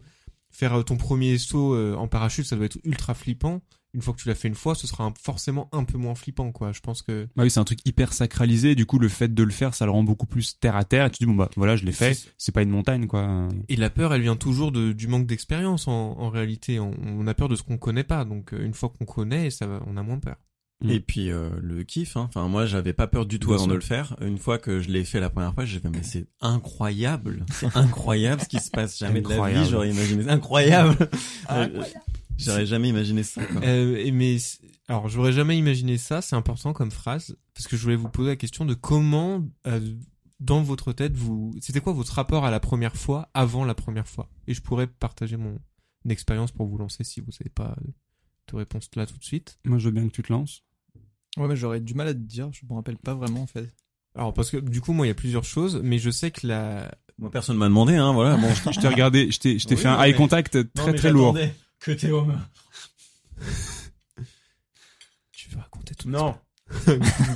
faire euh, ton premier saut euh, en parachute, ça doit être ultra flippant. Une fois que tu l'as fait une fois, ce sera un- forcément un peu moins flippant, quoi. Je pense que Bah oui, c'est un truc hyper sacralisé. Du coup, le fait de le faire, ça le rend beaucoup plus terre à terre. Et tu dis bon bah voilà, je l'ai fait. C'est- pas une montagne quoi. Et la peur, elle vient toujours de, du manque d'expérience en, en réalité. On, on a peur de ce qu'on connaît pas. Donc euh, une fois qu'on connaît, ça va, on a moins peur. Mm. Et puis euh, le kiff, hein. enfin moi j'avais pas peur du tout Bien avant sûr. de le faire. Une fois que je l'ai fait la première fois, j'ai fait mais c'est incroyable, c'est incroyable ce qui se passe. Jamais de la Incroyable. vie j'aurais imaginé, incroyable. Euh, J'aurais jamais imaginé ça. Quoi. Euh, mais alors j'aurais jamais imaginé ça. C'est important comme phrase parce que je voulais vous poser la question de comment euh, dans votre tête vous, c'était quoi votre rapport à la première fois avant la première fois? Et je pourrais partager mon expérience pour vous lancer si vous savez pas de réponse là tout de suite. Moi, je veux bien que tu te lances. Ouais, mais j'aurais du mal à te dire, je me rappelle pas vraiment en fait. Alors parce que du coup moi il y a plusieurs choses, mais je sais que la Moi personne m'a demandé, hein, voilà. Bon, Je t'ai regardé, je t'ai, je t'ai Oui, fait un non, eye mais- contact très très lourd. Que Théo me... tu veux raconter tout Non.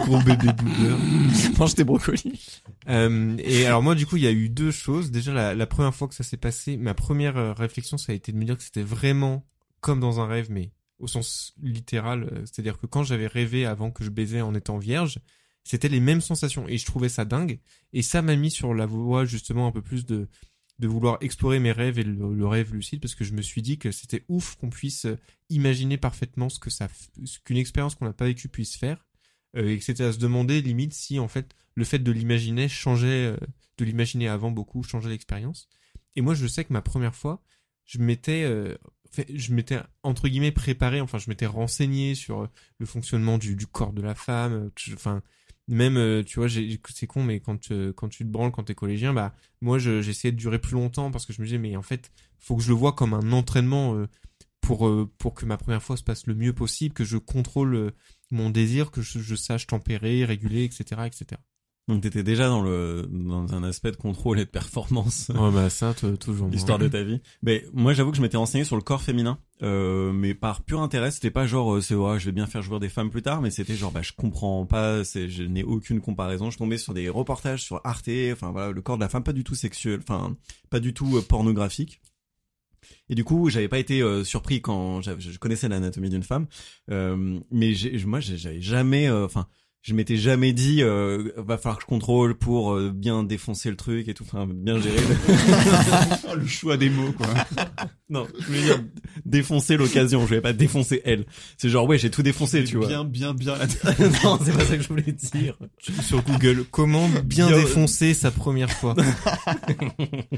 gros bébé boudeur. Mange tes brocolis. Euh, et alors moi du coup il y a eu deux choses. Déjà la, la première fois que ça s'est passé, ma première euh, réflexion ça a été de me dire que c'était vraiment comme dans un rêve, mais au sens littéral. euh, C'est-à-dire que quand j'avais rêvé avant que je baisais en étant vierge, c'était les mêmes sensations et je trouvais ça dingue. Et ça m'a mis sur la voie justement un peu plus de de vouloir explorer mes rêves et le, rêve lucide parce que je me suis dit que c'était ouf qu'on puisse euh, imaginer parfaitement ce que ça qu'une expérience qu'on n'a pas vécue puisse faire euh, et que c'était à se demander limite si en fait le fait de l'imaginer changeait de l'imaginer avant beaucoup changeait l'expérience et moi je sais que ma première fois je m'étais je m'étais entre guillemets préparé enfin je m'étais renseigné sur euh, le fonctionnement du, corps de la femme euh, enfin même euh, tu vois c'est con mais quand tu te branles quand t'es collégien bah moi je- j'essayais de durer plus longtemps parce que je me disais mais en fait faut que je le vois comme un entraînement pour pour que ma première fois se passe le mieux possible que je contrôle mon désir que je, je sache tempérer réguler etc etc Donc t'étais déjà dans le dans un aspect de contrôle et de performance. oh bah ça toujours. L'histoire de ta vie. Mais moi, j'avoue que je m'étais renseigné sur le corps féminin, euh, mais par pur intérêt. C'était pas genre, euh, c'est ouais, je vais bien faire jouer des femmes plus tard, mais c'était genre, bah, je comprends pas, c'est, je n'ai aucune comparaison. Je tombais sur des reportages sur Arte, enfin voilà, le corps de la femme pas du tout sexuel, enfin pas du tout euh, pornographique. Et du coup, j'avais pas été euh, surpris quand je connaissais l'anatomie d'une femme, euh, mais j'ai- moi, j'avais jamais, euh, enfin. Je m'étais jamais dit euh, va falloir que je contrôle pour euh, bien défoncer le truc et tout, enfin bien gérer. le choix des mots quoi. Non, je voulais dire défoncer l'occasion, je voulais pas défoncer elle. C'est genre ouais, j'ai tout défoncé, tu vois. Bien, bien, bien. non, c'est pas ça que je voulais dire. sur Google comment bien défoncer sa première fois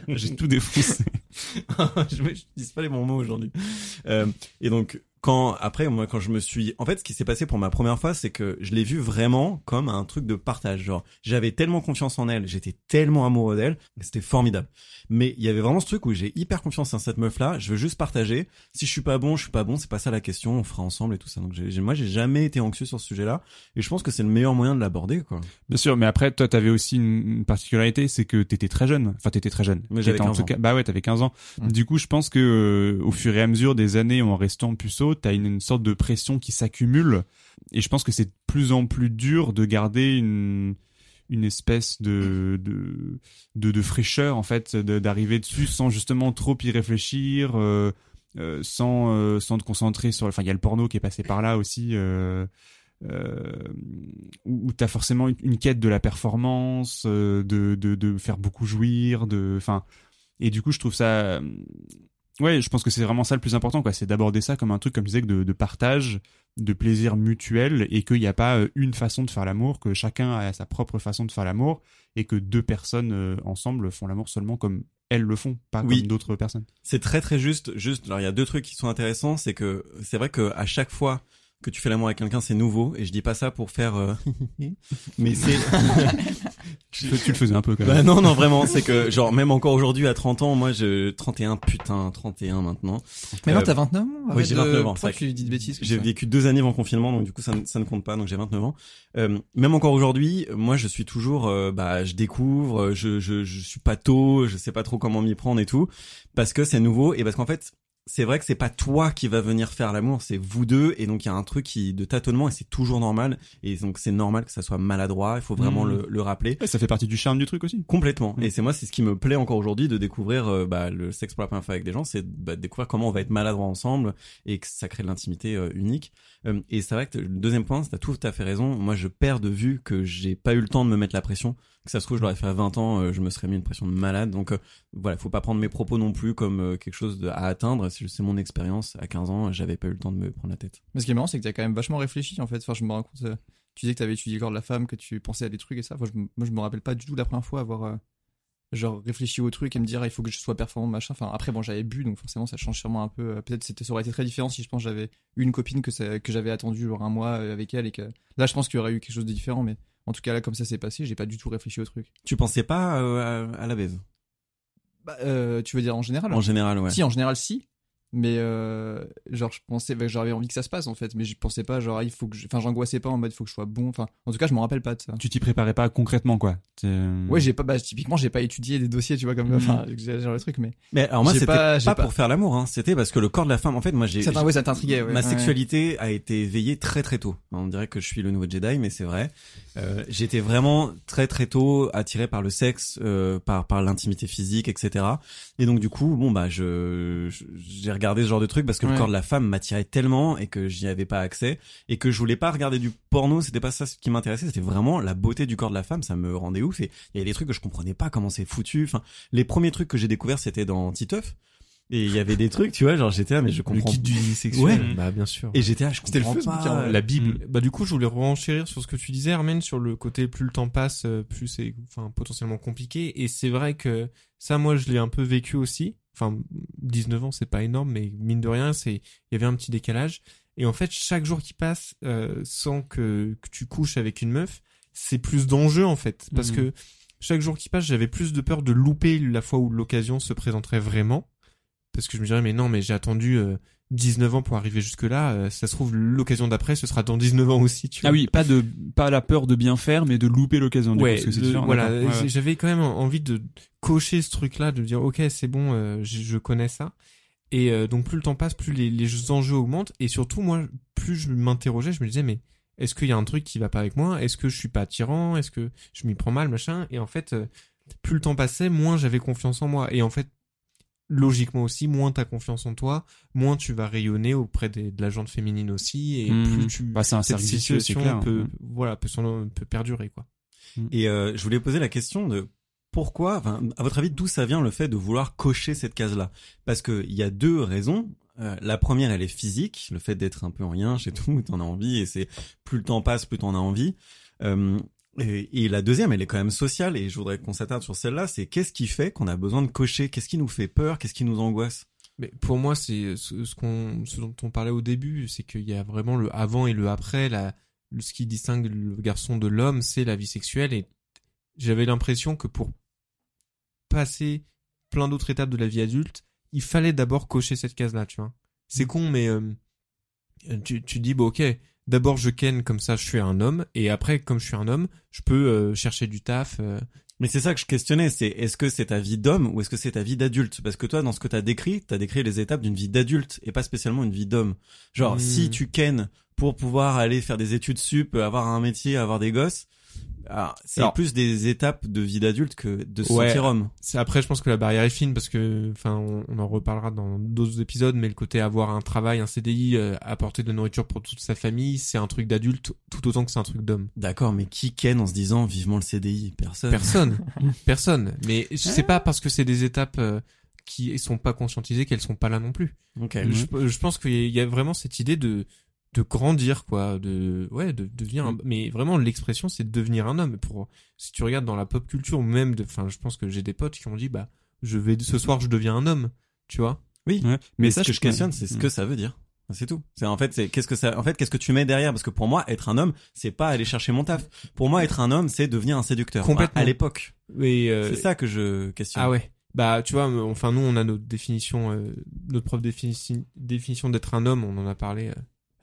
J'ai tout défoncé. je, je dis pas les bons mots aujourd'hui. Euh, et donc quand après moi quand je me suis en fait ce qui s'est passé pour ma première fois c'est que je l'ai vu vraiment comme un truc de partage genre j'avais tellement confiance en elle j'étais tellement amoureux d'elle c'était formidable mais il y avait vraiment ce truc où j'ai hyper confiance en cette meuf là je veux juste partager si je suis pas bon je suis pas bon c'est pas ça la question on fera ensemble et tout ça donc j'ai, moi j'ai jamais été anxieux sur ce sujet là et je pense que c'est le meilleur moyen de l'aborder quoi Bien sûr, mais après, toi, t'avais aussi une particularité, c'est que t'étais très jeune. Enfin, t'étais très jeune. Mais j'avais en 15 tout ans. cas, bah ouais, t'avais 15 ans. Mm. Du coup, je pense que euh, au fur et à mesure des années, en restant puceau, t'as une, une sorte de pression qui s'accumule. Et je pense que c'est de plus en plus dur de garder une une espèce de de de, de fraîcheur en fait, de- d'arriver dessus sans justement trop y réfléchir. euh, euh, sans euh, sans te concentrer sur enfin il y a le porno qui est passé par là aussi où, où t'as forcément une, quête de la performance de, de de faire beaucoup jouir de enfin et du coup je trouve ça ouais je pense que c'est vraiment ça le plus important quoi c'est d'aborder ça comme un truc comme je disais de, de partage de plaisir mutuel et qu'il n'y a pas euh, une façon de faire l'amour que chacun a sa propre façon de faire l'amour et que deux personnes euh, ensemble font l'amour seulement comme elles le font pas Oui. comme d'autres personnes C'est très très juste. Juste, alors il y a deux trucs qui sont intéressants, c'est que c'est vrai que à chaque fois que tu fais l'amour avec quelqu'un, c'est nouveau. Et je dis pas ça pour faire, euh, mais c'est. Tu, tu le faisais un peu quand bah même non non vraiment, c'est que genre même encore aujourd'hui à 30 ans, moi je 31 putain 31 maintenant. Mais non, Euh, t'as 29 ans oui, j'ai de- 29 ans, Pourquoi tu dis de bêtises J'ai vécu deux années en confinement, donc du coup ça, ne- ça ne compte pas. Donc j'ai 29 ans. Euh, même encore aujourd'hui, moi je suis toujours, euh, bah je découvre, je, je je suis pas tôt, je sais pas trop comment m'y prendre et tout, parce que c'est nouveau et parce qu'en fait c'est vrai que c'est pas toi qui va venir faire l'amour, c'est vous deux et donc il y a un truc qui de tâtonnement et c'est toujours normal et donc c'est normal que ça soit maladroit. Il faut vraiment Mhm. le, le rappeler. Ouais, ça fait partie du charme du truc aussi Complètement. Mm. Et c'est moi, c'est ce qui me plaît encore aujourd'hui de découvrir euh, bah, le sexe pour la première fois avec des gens, c'est bah, de découvrir comment on va être maladroit ensemble et que ça crée de l'intimité euh, unique. Euh, et c'est vrai que le deuxième point, t'as tout à fait raison. Moi, je perds de vue que j'ai pas eu le temps de me mettre la pression. Que ça se trouve, je l'aurais fait à 20 ans, euh, je me serais mis une pression de malade. Donc euh, voilà, faut pas prendre mes propos non plus comme euh, quelque chose à atteindre. C'est mon expérience. À 15 ans, j'avais pas eu le temps de me prendre la tête. Mais ce qui est marrant, c'est que t'as quand même vachement réfléchi, en fait. Je me rends compte. euh, Tu disais que t'avais étudié le corps de la femme, que tu pensais à des trucs et ça. Je, moi, je me rappelle pas du tout la première fois avoir, genre, réfléchi au truc et me dire, ah, il faut que je sois performant, machin. Enfin, après, bon, j'avais bu, donc forcément, ça change sûrement un peu. euh, Peut-être c'était, ça aurait été très différent si je pense j'avais eu une copine que, ça- que j'avais attendu, genre, un mois euh, avec elle et que là, je pense qu'il y aurait eu quelque chose de différent, mais en tout cas, là, comme ça s'est passé, j'ai pas du tout réfléchi au truc. Tu pensais pas euh, à, à la baise? Bah, euh, tu veux dire en général? En général, ouais. Si, en général, si. Mais euh, genre, je pensais, bah, j'avais envie que ça se passe en fait, mais je pensais pas, genre, ah, il faut que, je- enfin, j'angoissais pas en mode, il faut que je sois bon. Enfin, en tout cas, je me rappelle pas de ça. tu t'y préparais pas concrètement quoi T'es- Ouais, j'ai pas, bah, typiquement, j'ai pas étudié des dossiers, tu vois, comme, Mhm. enfin, genre le truc, mais Mais alors moi c'était pas- pas, pour faire l'amour, hein. c'était parce que le corps de la femme, en fait, moi j'ai ouais, ça t'intriguait. Ouais, ma Ouais. sexualité a été éveillée très très tôt. On dirait que je suis le nouveau Jedi, mais c'est vrai. Euh, J'étais vraiment très très tôt attiré par le sexe, euh, par par l'intimité physique, etc. Et donc du coup, bon bah je- j'ai regardé ce genre de truc parce que le corps de la femme m'attirait tellement et que j'y avais pas accès et que je voulais pas regarder du porno. C'était pas ça ce qui m'intéressait. C'était vraiment la beauté du corps de la femme. Ça me rendait ouf. Et il y avait des trucs que je comprenais pas comment c'est foutu. Enfin, les premiers trucs que j'ai découverts c'était dans Titeuf. Et il y avait des trucs, tu vois, genre j'étais là, mais je Le comprends. du sexuel. Ouais. Bah, bien sûr. Et j'étais là, je le comprends feu, pas. la Bible. Mm. Bah du coup, je voulais renchérir sur ce que tu disais, Armen, sur le côté plus le temps passe, euh, plus c'est enfin potentiellement compliqué. Et c'est vrai que ça, moi, je l'ai un peu vécu aussi. Enfin, 19 ans, c'est pas énorme, mais mine de rien, c'est il y avait un petit décalage. Et en fait, chaque jour qui passe euh, sans que, que tu couches avec une meuf, c'est plus d'enjeu en fait, parce Mhm. que chaque jour qui passe, j'avais plus de peur de louper la fois où l'occasion se présenterait vraiment, parce que je me dirais mais non, mais j'ai attendu. euh, 19 ans pour arriver jusque là, ça se trouve l'occasion d'après ce sera dans 19 ans aussi, tu vois. Ah oui, pas de pas la peur de bien faire, mais de louper l'occasion. du coup, Ouais, parce que différent, voilà. Ouais, j'avais quand même envie de cocher ce truc-là, de dire ok c'est bon, euh, je, je connais ça. Et euh, donc plus le temps passe, plus les, les enjeux augmentent, et surtout moi, plus je m'interrogeais, je me disais mais est-ce qu'il y a un truc qui va pas avec moi? Est-ce que je suis pas attirant? Est-ce que je m'y prends mal, machin? Et en fait, euh, plus le temps passait, moins j'avais confiance en moi. Et en fait, logiquement aussi, moins t'as confiance en toi, moins tu vas rayonner auprès des, de la gente féminine aussi, et Mhm. plus tu Bah, un cette situation clair. peut, Mhm. voilà, peut, peut perdurer quoi. Et euh, je voulais poser la question de pourquoi, à votre avis, d'où ça vient le fait de vouloir cocher cette case-là? Parce que il y a deux raisons. Euh, la première, elle est physique, le fait d'être un peu en rien chez tout, t'en as envie, et c'est plus le temps passe, plus t'en as envie. Euh, et, et la deuxième, elle est quand même sociale, et je voudrais qu'on s'attarde sur celle-là. C'est qu'est-ce qui fait qu'on a besoin de cocher? Qu'est-ce qui nous fait peur? Qu'est-ce qui nous angoisse? Mais pour moi, c'est ce, ce qu'on, ce dont on parlait au début, c'est qu'il y a vraiment le avant et le après. La, ce qui distingue le garçon de l'homme, c'est la vie sexuelle. Et j'avais l'impression que pour passer plein d'autres étapes de la vie adulte, il fallait d'abord cocher cette case-là, tu vois. C'est con, mais euh, tu, tu dis, bon, ok, d'abord je ken comme ça, je suis un homme, et après, comme je suis un homme, je peux euh, chercher du taf. euh, Mais c'est ça que je questionnais, c'est est-ce que c'est ta vie d'homme ou est-ce que c'est ta vie d'adulte? Parce que toi, dans ce que t'as décrit, t'as décrit les étapes d'une vie d'adulte et pas spécialement une vie d'homme. Genre, Hmm. si tu ken pour pouvoir aller faire des études sup, avoir un métier, avoir des gosses, c'est Alors- plus des étapes de vie d'adulte que de se Ouais. sentir homme. C'est après, je pense que la barrière est fine parce que, enfin, on, on en reparlera dans d'autres épisodes, mais le côté avoir un travail, un CDI, euh, apporter de la nourriture pour toute sa famille, c'est un truc d'adulte tout autant que c'est un truc d'homme. D'accord, mais qui ken en se disant vivement le CDI Personne. Personne, personne. Mais c'est pas parce que c'est des étapes euh, qui sont pas conscientisées qu'elles sont pas là non plus. Je, je pense qu'il y a vraiment cette idée de de grandir quoi, de ouais, de devenir. un- mais vraiment, l'expression c'est de devenir un homme. Pour si tu regardes dans la pop culture même, de, enfin, je pense que j'ai des potes qui ont dit bah je vais ce soir je deviens un homme, tu vois. Oui. Ouais. Mais ça, ce que je questionne, c'est ce que ça veut dire. C'est tout. C'est en fait, c'est qu'est-ce que ça, en fait, qu'est-ce que tu mets derrière? Parce que pour moi, être un homme, c'est pas aller chercher mon taf. Pour moi, être un homme, c'est devenir un séducteur. Complètement. À l'époque. Euh, C'est ça que je questionne. Ah ouais. Bah tu vois, enfin nous on a notre définition, euh, notre propre définition, définition d'être un homme. On en a parlé euh,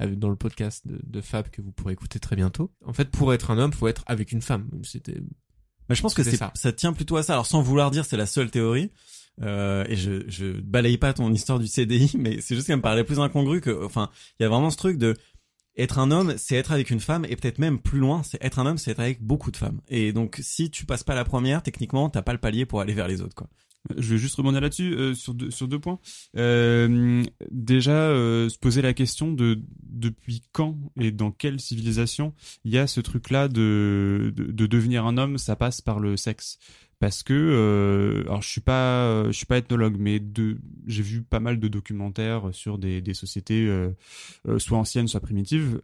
dans le podcast de, de Fab que vous pourrez écouter très bientôt. En fait, pour être un homme, faut être avec une femme. C'était je pense que c'est ça. ça. tient plutôt à ça. Alors sans vouloir dire c'est la seule théorie. Euh, et je je balaye pas ton histoire du CDI, mais c'est juste qu'elle me paraît plus incongru que. Enfin, il y a vraiment ce truc de être un homme, c'est être avec une femme, et peut-être même plus loin, c'est être un homme, c'est être avec beaucoup de femmes. Et donc si tu passes pas la première, techniquement, t'as pas le palier pour aller vers les autres, quoi. Je vais juste rebondir là-dessus euh, sur deux points. Euh, déjà, euh, se poser la question de depuis quand et dans quelle civilisation il y a ce truc-là de, de de devenir un homme, ça passe par le sexe. Parce que, alors je suis pas, je suis pas ethnologue, mais j'ai vu pas mal de documentaires sur des des sociétés soit anciennes, soit primitives.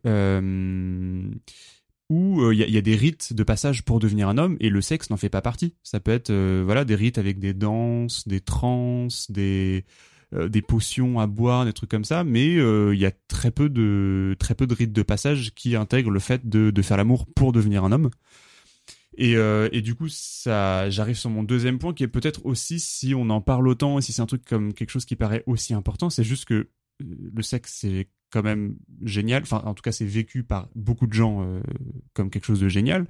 Où euh, il y, a, il y a des rites de passage pour devenir un homme et le sexe n'en fait pas partie. Ça peut être euh, voilà des rites avec des danses, des transes, des euh, des potions à boire, des trucs comme ça, mais euh, il y a très peu de très peu de rites de passage qui intègrent le fait de, de faire l'amour pour devenir un homme. Et, euh, et du coup, ça, j'arrive sur mon deuxième point qui est peut-être aussi si on en parle autant et si c'est un truc comme quelque chose qui paraît aussi important, c'est juste que euh, le sexe c'est quand même génial. Enfin, en tout cas, c'est vécu par beaucoup de gens euh, comme quelque chose de génial.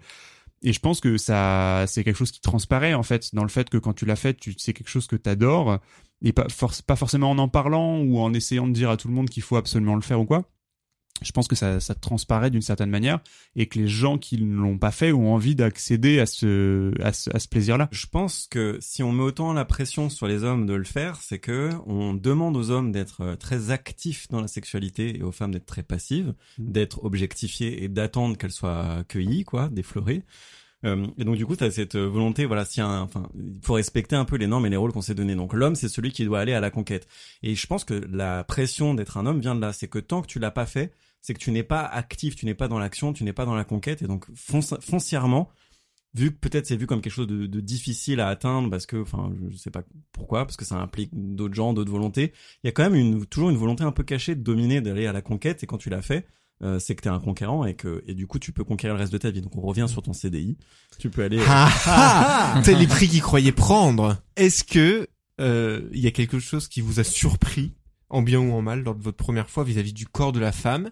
Et je pense que ça, c'est quelque chose qui transparaît en fait dans le fait que quand tu l'as fait, tu c'est quelque chose que t'adores et pas forcément en en parlant ou en essayant de dire à tout le monde qu'il faut absolument le faire ou quoi. Je pense que ça, ça transparaît d'une certaine manière et que les gens qui ne l'ont pas fait ont envie d'accéder à ce, à ce, à ce plaisir-là. Je pense que si on met autant la pression sur les hommes de le faire, c'est que on demande aux hommes d'être euh, très actifs dans la sexualité et aux femmes d'être très passives, Mm. d'être objectifiées et d'attendre qu'elles soient cueillies, quoi, déflorées. Euh, et donc du coup, tu as cette euh, volonté, voilà, si un, enfin, il faut respecter un peu les normes et les rôles qu'on s'est donnés. Donc l'homme, c'est celui qui doit aller à la conquête. Et je pense que la pression d'être un homme vient de là. C'est que tant que tu l'as pas fait, c'est que tu n'es pas actif, tu n'es pas dans l'action, tu n'es pas dans la conquête. Et donc fonc- foncièrement, vu que peut-être c'est vu comme quelque chose de, de difficile à atteindre parce que, enfin, je sais pas pourquoi, parce que ça implique d'autres gens, d'autres volontés. Il y a quand même une, toujours une volonté un peu cachée de dominer, d'aller à la conquête. Et quand tu l'as fait, euh, c'est que t'es un conquérant et que et du coup tu peux conquérir le reste de ta vie. Donc on revient sur ton CDI. Tu peux aller. euh, Ah ah C'est les prix qu'ils croyaient prendre. Est-ce que euh, il y a quelque chose qui vous a surpris, en bien ou en mal, lors de votre première fois vis-à-vis du corps de la femme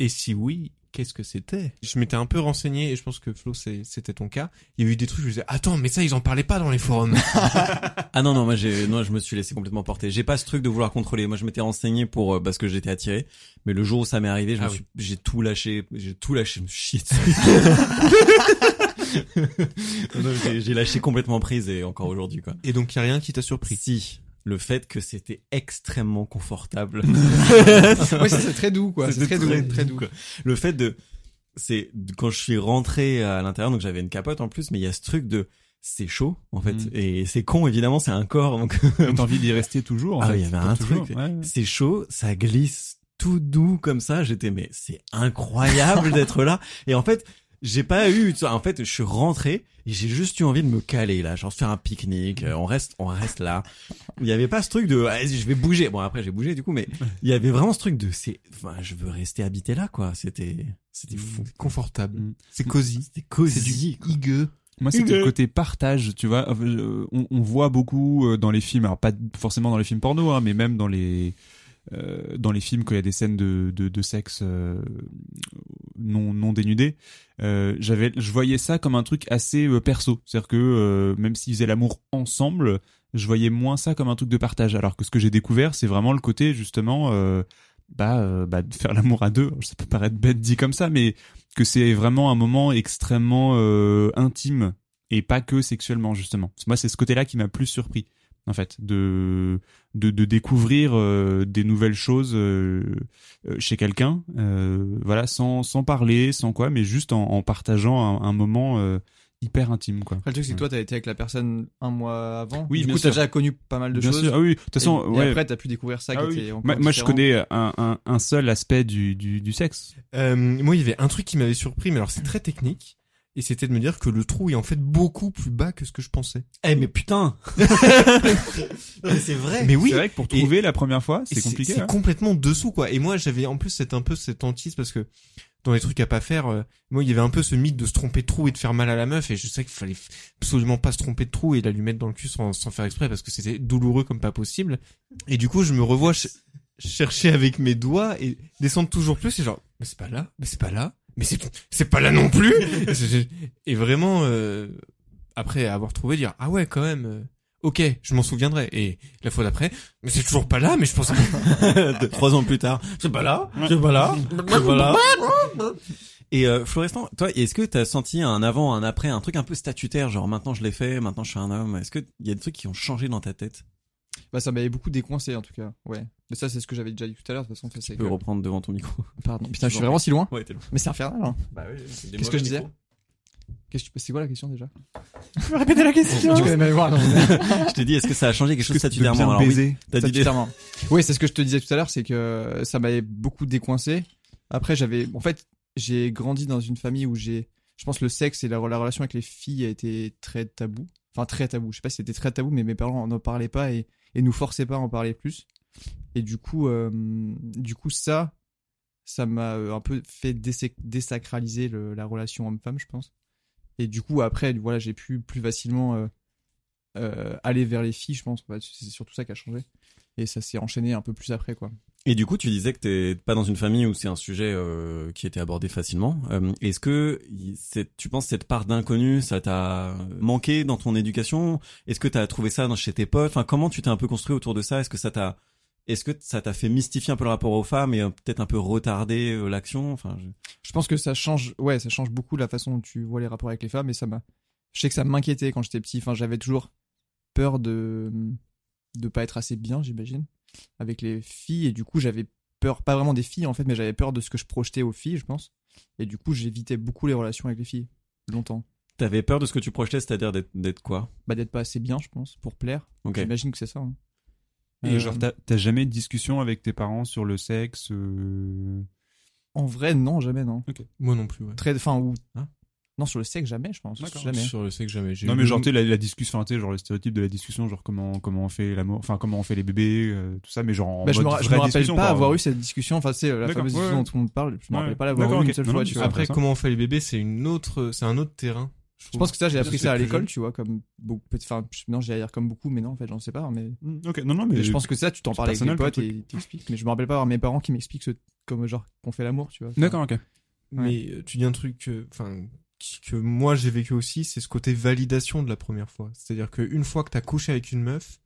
Et si oui, qu'est-ce que c'était? Je m'étais un peu renseigné et je pense que Flo, c'est- c'était ton cas. Il y a eu des trucs où je disais attends, mais ça ils en parlaient pas dans les forums. Ah non non moi j'ai non je me suis laissé complètement porter. J'ai pas ce truc de vouloir contrôler. Moi je m'étais renseigné pour euh, parce que j'étais attiré. Mais le jour où ça m'est arrivé, je Ah me oui. suis j'ai tout lâché, j'ai tout lâché, je me suis j'ai- j'ai lâché complètement prise et encore aujourd'hui quoi. et donc il y a rien qui t'a surpris? Si le fait que c'était extrêmement confortable. ouais, c'est c'est très doux, quoi. C'est très doux, très doux. quoi. Le fait de, c'est quand je suis rentré à l'intérieur, donc j'avais une capote en plus, mais il y a ce truc de, c'est chaud en fait, Mm. et c'est con évidemment, c'est un corps, donc T'as envie d'y rester toujours. en Ah oui, il y avait un toujours. truc. Ouais, ouais. c'est chaud, ça glisse tout doux comme ça. J'étais mais c'est incroyable d'être là. Et en fait, j'ai pas eu, en fait, je suis rentré et j'ai juste eu envie de me caler là, genre faire un pique-nique. euh, On reste, on reste là. Il y avait pas ce truc de, vas-y, je vais bouger. Bon après j'ai bougé du coup, mais il y avait vraiment ce truc de, c'est, enfin, je veux rester habité là quoi. C'était, c'était fou. C'est confortable. Mm. C'est cosy. C'était C'est cosy. du higueux. Moi, c'était le côté partage, tu vois. Euh, On, on voit beaucoup euh, dans les films, alors pas forcément dans les films porno, hein, mais même dans les euh, dans les films quand il y a des scènes de, de, de sexe euh, non non dénudées. Euh, j'avais, je voyais ça comme un truc assez euh, perso, c'est-à-dire que euh, même s'ils faisaient l'amour ensemble, je voyais moins ça comme un truc de partage. Alors que ce que j'ai découvert, c'est vraiment le côté justement. Bah, bah, faire l'amour à deux, ça peut paraître bête dit comme ça, mais que c'est vraiment un moment extrêmement intime et pas que sexuellement justement. Moi, c'est ce côté-là qui m'a plus surpris en fait, de de, de découvrir euh, des nouvelles choses euh, euh, chez quelqu'un, euh, voilà, sans sans parler, sans quoi, mais juste en, en partageant un, un moment euh, hyper intime quoi. Après, le truc, c'est que toi, t'as été avec la personne un mois avant. Oui, du bien coup, t'as déjà connu pas mal de Bien choses. sûr, ah oui, de toute façon, et, et ouais. après, t'as pu découvrir ça Ah qui oui. était encore moi, moi, je connais un, un, un seul aspect du, du, du sexe. Euh, moi, il y avait un truc qui m'avait surpris, mais alors c'est très technique. Et c'était de me dire que le trou est en fait beaucoup plus bas que ce que je pensais. Eh mais putain. C'est vrai. Mais oui. C'est vrai que pour Et- trouver la première fois, c'est compliqué. C'est hein. complètement dessous, quoi. Et moi, j'avais en plus cette un peu cette hantise parce que dans les trucs à pas faire, euh, moi, il y avait un peu ce mythe de se tromper de trou et de faire mal à la meuf. Et je sais qu'il fallait absolument pas se tromper de trou et la lui mettre dans le cul sans, sans faire exprès parce que c'était douloureux comme pas possible. Et du coup, je me revois ch- chercher avec mes doigts et descendre toujours plus. Et genre, mais c'est pas là, mais c'est pas là, mais c'est c'est pas là non plus. et, vraiment, euh, après avoir trouvé, dire ah ouais, quand même. euh, Ok, je m'en souviendrai. Et la fois d'après, mais c'est toujours pas là, mais je pense De- Trois ans plus tard, c'est pas là, c'est pas là, c'est pas là. Et euh, Florestan, toi, est-ce que t'as senti un avant, un après, un truc un peu statutaire, genre maintenant je l'ai fait, maintenant je suis un homme? Est-ce que il y a des trucs qui ont changé dans ta tête? Bah, ça m'avait beaucoup décoincé, en tout cas. Ouais. Mais ça, c'est ce que j'avais déjà dit tout à l'heure. De toute façon, c'est Tu que... peux reprendre devant ton micro. Pardon. Putain, je suis vraiment si loin. Ouais, t'es loin. Mais c'est infernal, hein. Bah oui. Qu'est-ce que je disais Qu'est-ce que tu... C'est quoi la question déjà Tu peux répéter la question Tu connais mémoire, non Je t'ai dit, est-ce que ça a changé quelque chose statutairement Alors oui, t'as dit des- Statutairement. Oui, c'est ce que je te disais tout à l'heure, c'est que ça m'avait beaucoup décoincé. Après, j'avais, en fait, j'ai grandi dans une famille où j'ai, je pense, le sexe et la, la relation avec les filles a été très tabou. Enfin, très tabou. Je sais pas si c'était très tabou, mais mes parents n'en parlaient pas et, et nous forçaient pas à en parler plus. Et du coup, euh, du coup, ça, ça m'a euh, un peu fait désacraliser la relation homme-femme, je pense. Et du coup, après, voilà, j'ai pu plus facilement euh, aller vers les filles, je pense. Ouais, c'est surtout ça qui a changé. Et ça s'est enchaîné un peu plus après, quoi. Et du coup, tu disais que t'es pas dans une famille où c'est un sujet euh, qui était abordé facilement. Euh, Est-ce que tu penses cette part d'inconnu, ça t'a manqué dans ton éducation? Est-ce que t'as trouvé ça dans, chez tes potes? Enfin, comment tu t'es un peu construit autour de ça? Est-ce que ça t'a est-ce que ça t'a fait mystifier un peu le rapport aux femmes et euh, peut-être un peu retarder l'action? Enfin, je- Je pense que ça change, ouais, ça change beaucoup la façon dont tu vois les rapports avec les femmes et ça m'a. Je sais que ça m'inquiétait quand j'étais petit. Enfin, j'avais toujours peur de de pas être assez bien, j'imagine, avec les filles et du coup j'avais peur, pas vraiment des filles en fait, mais j'avais peur de ce que je projetais aux filles, je pense. Et du coup, j'évitais beaucoup les relations avec les filles longtemps. t'avais peur de ce que tu projetais, c'est-à-dire d'être d'être quoi? Bah d'être pas assez bien, je pense, pour plaire. Ok. J'imagine que c'est ça. hein. Et Euh, genre, t'as jamais de discussion avec tes parents sur le sexe euh, en vrai, non, jamais, non. Moi non plus, ouais. Très, ou Hein non sur le sexe, jamais, je pense. Jamais. Sur le sexe, jamais. Non mais genre tu la, la discussion, tu sais genre le stéréotype de la discussion, genre comment comment on fait l'amour, enfin comment on fait les bébés, euh, tout ça, mais genre en Bah, je, me, ra- je me rappelle pas quoi. avoir eu cette discussion. Enfin, c'est la fameuse ouais, discussion ouais. dont on parle. Je me Ouais. rappelle pas l'avoir eu une seule Non, fois. non, tu vois. Après, comment on fait les bébés, c'est une autre, c'est un autre terrain. Je pense que ça, j'ai appris ça à l'école, tu vois, comme beaucoup. Enfin, non, j'allais dire comme beaucoup, mais non, en fait, j'en sais pas. Mais Mm, Ok, non non mais je pense que ça, tu t'en parles avec tes potes et ils t'expliquent. Mais je me rappelle pas avoir mes parents qui m'expliquent ce, comme genre qu'on fait l'amour, tu vois. D'accord, ok. Mais euh, tu dis un truc, que- enfin, que moi j'ai vécu aussi, c'est ce côté validation de la première fois. C'est-à-dire qu'une fois que t'as couché avec une meuf,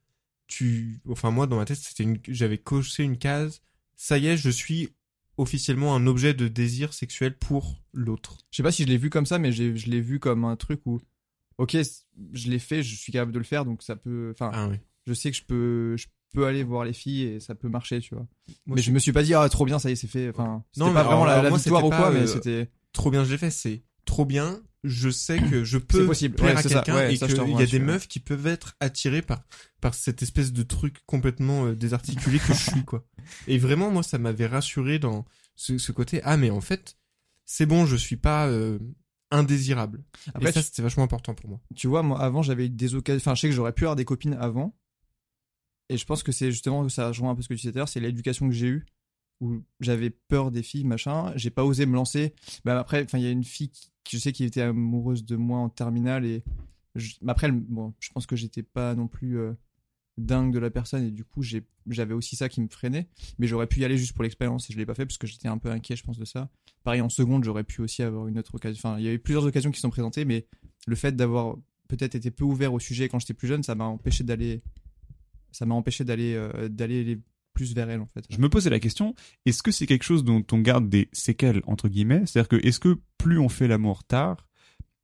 tu, enfin moi dans ma tête, c'était une, j'avais coché une case. Ça y est, je suis officiellement un objet de désir sexuel pour l'autre. Je sais pas si je l'ai vu comme ça, mais je l'ai vu comme un truc où, ok, je l'ai fait, je suis capable de le faire, donc ça peut. Enfin, Ah oui. je sais que je peux, je peux aller voir les filles et ça peut marcher, tu vois. Moi, mais je me suis pas dit ah trop bien, ça y est, c'est fait. Enfin, Non, pas mais vraiment la, alors, la moi, victoire ou quoi, pas, mais euh, c'était. trop bien je l'ai fait, c'est trop bien, je sais que je peux possible. plaire Ouais, à quelqu'un Ouais, et qu'il y a des meufs qui peuvent être attirées par, par cette espèce de truc complètement euh, désarticulé que je suis, quoi. Et vraiment, moi, ça m'avait rassuré dans ce, ce côté, ah, mais en fait, c'est bon, je suis pas euh, indésirable. Après, et ça, c'était vachement important pour moi. tu vois, moi, avant, j'avais eu des occasions. Enfin, je sais que j'aurais pu avoir des copines avant. Et je pense que c'est justement, ça rejoint un peu ce que tu disais tout à l'heure, c'est l'éducation que j'ai eue, où j'avais peur des filles, machin. J'ai pas osé me lancer. Bah, après, enfin, il y a une fille qui, je sais, qui était amoureuse de moi en terminale. Et après, bon, je pense que j'étais pas non plus euh, dingue de la personne. Et du coup, j'avais aussi ça qui me freinait. Mais j'aurais pu y aller juste pour l'expérience. Et je l'ai pas fait parce que j'étais un peu inquiet, je pense, de ça. Pareil, en seconde, j'aurais pu aussi avoir une autre occasion. Enfin, il y a eu plusieurs occasions qui sont présentées, mais le fait d'avoir peut-être été peu ouvert au sujet quand j'étais plus jeune, ça m'a empêché d'aller, ça m'a empêché d'aller, euh, d'aller plus vers elle en fait. Je me posais la question, est-ce que c'est quelque chose dont on garde des séquelles, entre guillemets? C'est-à-dire que, est-ce que plus on fait l'amour tard,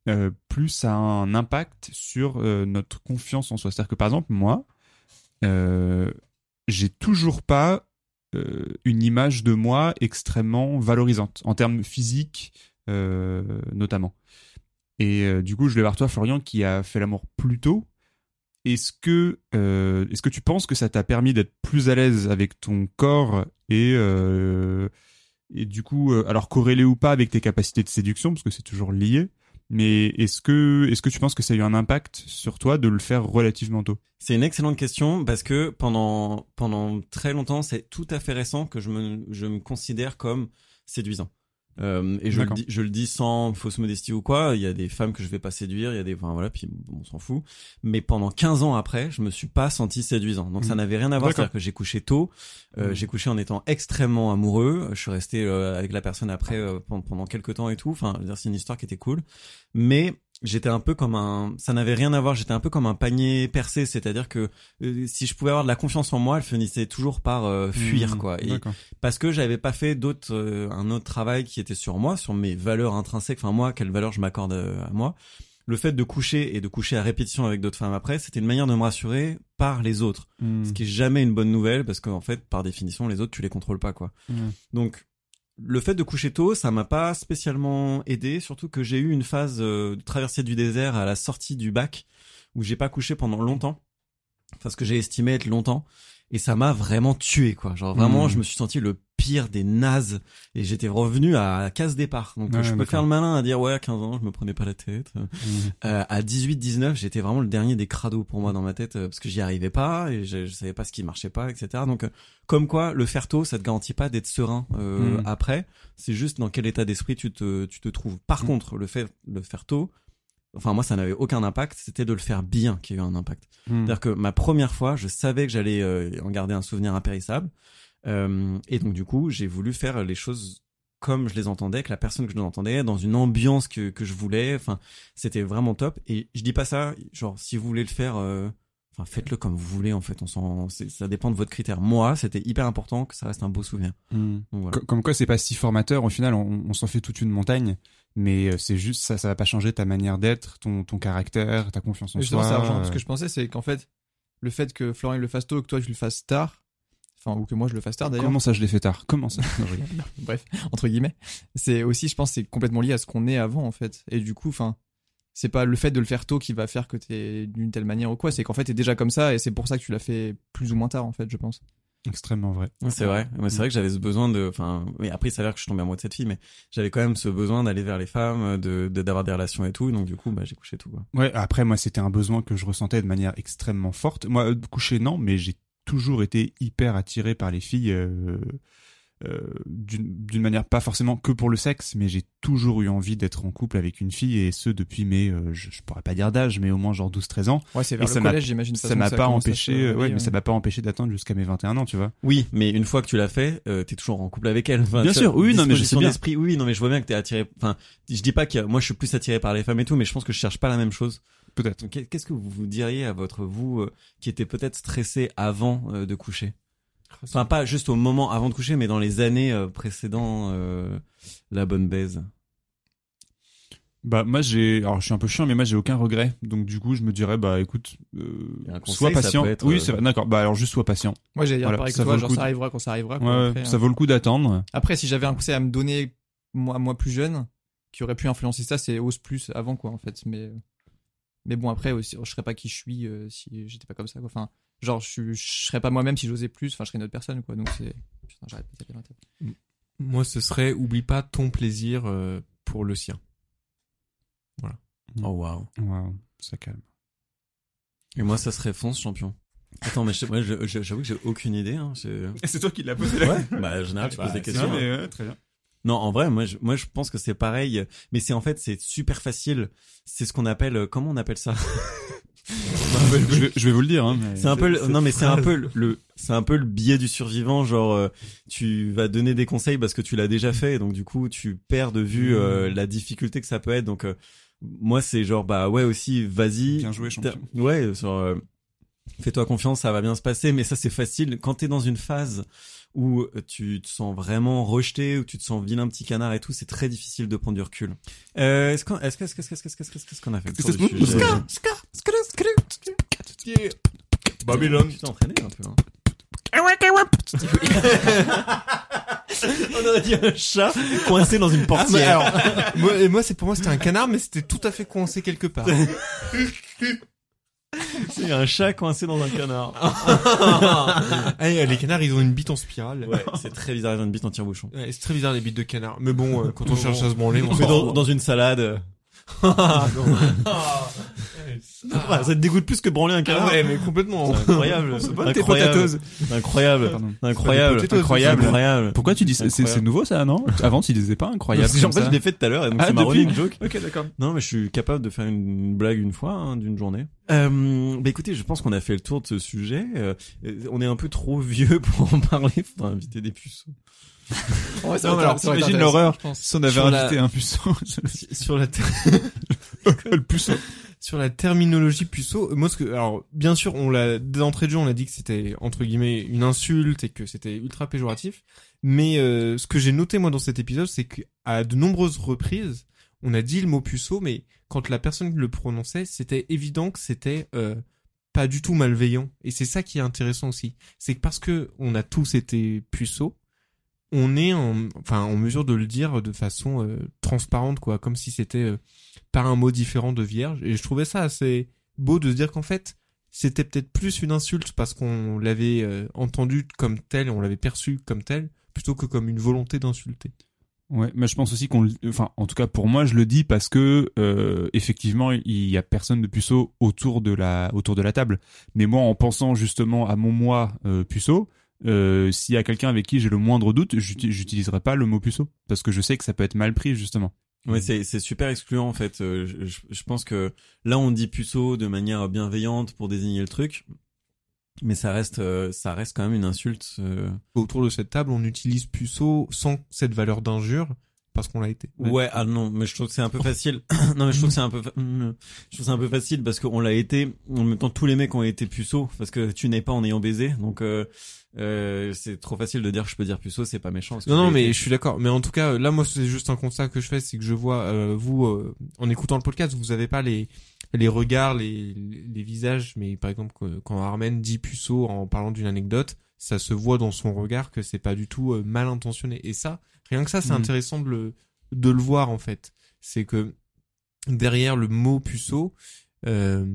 euh, plus ça a un impact sur euh, notre confiance en soi? C'est-à-dire que, par exemple, moi, euh, j'ai toujours pas une image de moi extrêmement valorisante, en termes physiques notamment. Et du coup, je vais voir toi, Florian, qui a fait l'amour plus tôt. Est-ce que, euh, est-ce que tu penses que ça t'a permis d'être plus à l'aise avec ton corps et, euh, et du coup, euh, alors corrélé ou pas avec tes capacités de séduction, parce que c'est toujours lié, mais est-ce que, est-ce que tu penses que ça a eu un impact sur toi de le faire relativement tôt? C'est une excellente question parce que pendant pendant très longtemps, c'est tout à fait récent que je me je me considère comme séduisant. Euh, et je le, dis, je le dis sans fausse modestie ou quoi. Il y a des femmes que je vais pas séduire, il y a des, enfin voilà, puis bon, on s'en fout. Mais pendant 15 ans après, je me suis pas senti séduisant. Donc ça Mhm. n'avait rien à voir. C'est-à-dire que j'ai couché tôt. Euh, Mhm. J'ai couché en étant extrêmement amoureux. Je suis resté euh, avec la personne après euh, pendant, pendant quelques temps et tout. Enfin, c'est une histoire qui était cool. Mais j'étais un peu comme un, ça n'avait rien à voir. J'étais un peu comme un panier percé, c'est-à-dire que euh, si je pouvais avoir de la confiance en moi, elle finissait toujours par euh, fuir Mhm. quoi. Et parce que j'avais pas fait d'autres, euh, un autre travail qui était sur moi, sur mes valeurs intrinsèques. Enfin moi, quelle valeur je m'accorde euh, à moi. Le fait de coucher et de coucher à répétition avec d'autres femmes après, c'était une manière de me rassurer par les autres. Mhm. Ce qui est jamais une bonne nouvelle parce qu'en fait, par définition, les autres, tu les contrôles pas, quoi. Mhm. Donc, le fait de coucher tôt, ça m'a pas spécialement aidé, surtout que j'ai eu une phase euh, de traversée du désert à la sortie du bac où j'ai pas couché pendant longtemps, parce que j'ai estimé être longtemps, et ça m'a vraiment tué, quoi. Genre vraiment, je me suis senti le des nazes, et j'étais revenu à case départ. Donc Ouais, je peux faire le malin à dire ouais, à 15 ans, je me prenais pas la tête. Mhm. Euh, à 18-19, j'étais vraiment le dernier des crados pour moi dans ma tête euh, parce que j'y arrivais pas et je, je savais pas ce qui marchait pas, etc. Donc, euh, comme quoi, le faire tôt, ça te garantit pas d'être serein euh, Mm. après. C'est juste dans quel état d'esprit tu te, tu te trouves. Par Mm. contre, le fait le faire tôt, enfin moi, ça n'avait aucun impact. C'était de le faire bien qui a eu un impact. Mhm. C'est-à-dire que ma première fois, je savais que j'allais euh, en garder un souvenir impérissable. Euh, et donc du coup, j'ai voulu faire les choses comme je les entendais, avec la personne que je les entendais, dans une ambiance que, que je voulais. Enfin, c'était vraiment top. Et je dis pas ça, genre, si vous voulez le faire, euh, enfin, faites-le comme vous voulez, en fait. On s'en, ça dépend de votre critère. Moi, c'était hyper important que ça reste un beau souvenir. Donc voilà. Co- Comme quoi, c'est pas si formateur. Au final, on, on s'en fait toute une montagne, mais euh, c'est juste ça. Ça va pas changer ta manière d'être, ton, ton caractère, ta confiance en Et justement, soi. ça rejoint. Ce euh, que je pensais, c'est qu'en fait, le fait que Florian il le fasse tôt, que toi tu le fasses tard, enfin, ou que moi je le fasse tard d'ailleurs. Comment ça, je l'ai fait tard? Comment ça? Bref, entre guillemets. C'est aussi, je pense, c'est complètement lié à ce qu'on est avant, en fait. Et du coup, enfin, c'est pas le fait de le faire tôt qui va faire que t'es d'une telle manière ou quoi. C'est qu'en fait, t'es déjà comme ça et c'est pour ça que tu l'as fait plus ou moins tard, en fait, je pense. Extrêmement vrai. C'est vrai. Ouais, c'est vrai que j'avais ce besoin de, enfin, mais après, il s'avère que je suis tombé amoureux de cette fille, mais j'avais quand même ce besoin d'aller vers les femmes, de, de- d'avoir des relations et tout. Donc du coup, bah, j'ai couché tout, quoi. Ouais. Après, moi, c'était un besoin que je ressentais de manière extrêmement forte. Moi, euh, coucher non, mais j'ai toujours été hyper attiré par les filles. euh, euh, d'une d'une manière pas forcément que pour le sexe, mais j'ai toujours eu envie d'être en couple avec une fille et ce depuis mes, euh, je, je pourrais pas dire d'âge, mais au moins genre 12-13 ans. Ouais, c'est Et vers ça le m'a- collège, j'imagine. Ça m'a pas empêché, ouais, mais ça m'a pas empêché d'attendre jusqu'à mes 21 ans, tu vois. Oui, mais une fois que tu l'as fait, euh, t'es toujours en couple avec elle. Enfin, Bien sûr, vois, oui, non, mais je sais bien. d'esprit, oui, non, mais je vois bien que t'es attiré. Enfin, je dis pas que moi je suis plus attiré par les femmes et tout, mais je pense que je cherche pas la même chose. Peut-être. Qu'est-ce que vous vous diriez à votre vous euh, qui était peut-être stressé avant euh, de coucher? Enfin, pas juste au moment avant de coucher, mais dans les années euh, précédant euh, la bonne baise. Bah moi j'ai, alors je suis un peu chiant, mais moi j'ai aucun regret. Donc du coup je me dirais bah écoute, euh, conseil, sois patient. être, Oui c'est vrai, d'accord. Bah alors juste sois patient. Moi, j'allais dire Voilà, pareil que ça toi, genre coup ça arrivera quand ça arrivera. Ouais, quoi. ouais, Après, ça hein. vaut le coup d'attendre. Après, si j'avais un conseil à me donner, moi, moi plus jeune, qui aurait pu influencer ça, c'est ose plus avant, quoi, en fait. Mais, mais bon, après, aussi, je serais pas qui je suis euh, si j'étais pas comme ça, quoi. Enfin, genre, je, serais pas moi-même si j'osais plus. Enfin, je serais une autre personne, quoi. Donc, c'est. Putain, j'arrête de taper dans la tête. Moi, ce serait oublie pas ton plaisir euh, pour le sien. Oh waouh. Waouh, ça calme. Et moi, ça serait fonce champion. Attends, mais je- moi, je- je- j'avoue que j'ai aucune idée. Hein. C'est toi qui l'as posé Ouais. Bah, en général, tu poses des questions. Non, hein. mais ouais, très bien. Non, en vrai, moi, je, moi, je pense que c'est pareil. Mais c'est en fait, c'est super facile. C'est ce qu'on appelle, euh, comment on appelle ça? Je, vais, je vais vous le dire. Hein, C'est un peu, le- non, mais c'est un peu le- le, c'est un peu le biais du survivant. Genre, euh, tu vas donner des conseils parce que tu l'as déjà fait, donc du coup, tu perds de vue euh, la difficulté que ça peut être. Donc, euh, moi, c'est genre, bah ouais, aussi, vas-y. Bien joué, champion. Ouais, sur, euh, fais-toi confiance, ça va bien se passer. Mais ça, c'est facile quand t'es dans une phase où tu te sens vraiment rejeté, où tu te sens vilain petit canard et tout, c'est très difficile de prendre du recul. Euh, est-ce qu'on, est-ce que, est-ce que, est-ce que, est-ce qu'on a fait Babylone. Tu t'es entraîné un peu, hein. On aurait dit un chat coincé dans une Ah, portière. alors, moi, et moi, c'est pour moi, c'était un canard, mais c'était tout à fait coincé quelque part. C'est un chat coincé dans un canard. Eh, les canards, ils ont une bite en spirale. Ouais, c'est très bizarre, ils ont une bite en tire-bouchon. Ouais, c'est très bizarre les bites de canard. Mais bon, euh, quand on cherche à se branler, on s'en dans, dans une salade. Ah, ça te dégoûte plus que branler un Ah canard. ouais, mais complètement. C'est incroyable. C'est incroyable. potatoes. Incroyable. Incroyable. Incroyable. c'est Incroyable. Pourquoi tu dis ça C'est nouveau ça, non Avant, tu disais pas incroyable. C'est genre ça, je l'ai fait tout à l'heure, et donc Ah, c'est ma running joke. Ok, d'accord. Non, mais je suis capable de faire une blague une fois, hein, d'une journée. Euh, bah écoutez, je pense qu'on a fait le tour de ce sujet. Euh, on est un peu trop vieux pour en parler. Faudra inviter des puceaux. Ouais, ça Non, mais alors, t'imagines l'horreur. Si on avait Sur la- invité un puceau, Sur la, ter- le puceau. Sur la terminologie puceau, moi, ce que, alors, bien sûr, on l'a, d'entrée de jeu, on a dit que c'était, entre guillemets, une insulte et que c'était ultra péjoratif. Mais, euh, ce que j'ai noté, moi, dans cet épisode, c'est qu'à de nombreuses reprises, on a dit le mot puceau, mais quand la personne le prononçait, c'était évident que c'était, euh, pas du tout malveillant. Et c'est ça qui est intéressant aussi. C'est que parce que on a tous été puceaux, on est en, enfin, en mesure de le dire de façon euh, transparente, quoi, comme si c'était euh, par un mot différent de vierge. Et je trouvais ça assez beau de se dire qu'en fait, c'était peut-être plus une insulte parce qu'on l'avait euh, entendu comme tel on l'avait perçu comme tel, plutôt que comme une volonté d'insulter. Ouais, mais je pense aussi qu'on, enfin, en tout cas pour moi, je le dis parce que euh, effectivement, il y a personne de puceau autour de la autour de la table. Mais moi, en pensant justement à mon moi euh, puceau, euh, s'il y a quelqu'un avec qui j'ai le moindre doute, j'uti- j'utiliserai pas le mot puceau parce que je sais que ça peut être mal pris justement. Ouais, c'est c'est super excluant en fait. Euh, je, je- je pense que là on dit puceau de manière bienveillante pour désigner le truc, mais ça reste euh, ça reste quand même une insulte. euh. Autour de cette table, on utilise puceau sans cette valeur d'injure parce qu'on l'a été. Ouais. ah non, mais je trouve que c'est un peu facile. non, mais je trouve que c'est un peu fa- Mm. je trouve que c'est un peu facile parce qu'on l'a été. En même temps, tous les mecs ont été puceaux parce que tu n'es pas en ayant baisé, donc euh, euh, c'est trop facile de dire je peux dire puceau, c'est pas méchant. parce que Non, non, mais été. je suis d'accord. Mais en tout cas, là, moi, c'est juste un constat que je fais, c'est que je vois, euh, vous, euh, en écoutant le podcast, vous avez pas les les regards, les, les visages, mais par exemple, quand Armen dit puceau en parlant d'une anecdote, ça se voit dans son regard que c'est pas du tout euh, mal intentionné. Et ça, rien que ça, c'est Mhm. intéressant de le de le voir en fait. C'est que derrière le mot puceau, euh,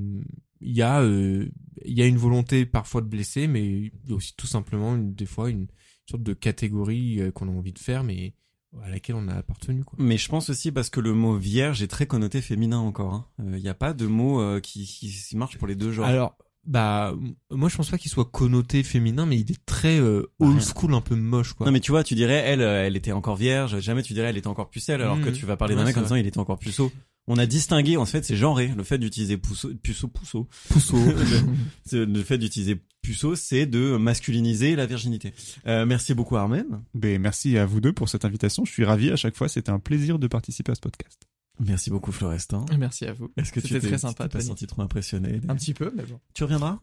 il y a euh, il y a une volonté parfois de blesser, mais il y a aussi tout simplement une, des fois une sorte de catégorie euh, qu'on a envie de faire, mais à laquelle on a appartenu. Quoi. Mais je pense aussi parce que le mot vierge est très connoté féminin encore. Il n'y a pas de mot euh, qui, qui, qui marche pour les deux genres. Alors, bah, moi je pense pas qu'il soit connoté féminin, mais il est très euh, old school, un peu moche, quoi. Non mais tu vois, tu dirais elle, euh, elle était encore vierge. Jamais tu dirais elle était encore pucelle, alors que Mhm. tu vas parler d'un mec en disant il était encore puceau. On a distingué, en fait, c'est genré. Le fait d'utiliser puceau, puceau, puceau, Pousseau. C'est- le fait d'utiliser puceau, c'est de masculiniser la virginité. Euh, merci beaucoup Armen. Ben, merci à vous deux pour cette invitation. Je suis ravi à chaque fois. C'était un plaisir de participer à ce podcast. Merci beaucoup Florestin. Merci à vous. Est-ce que tu C'était t'es très sympa, tu t'es pas Tony. senti trop impressionné Un petit peu, mais bon. Tu reviendras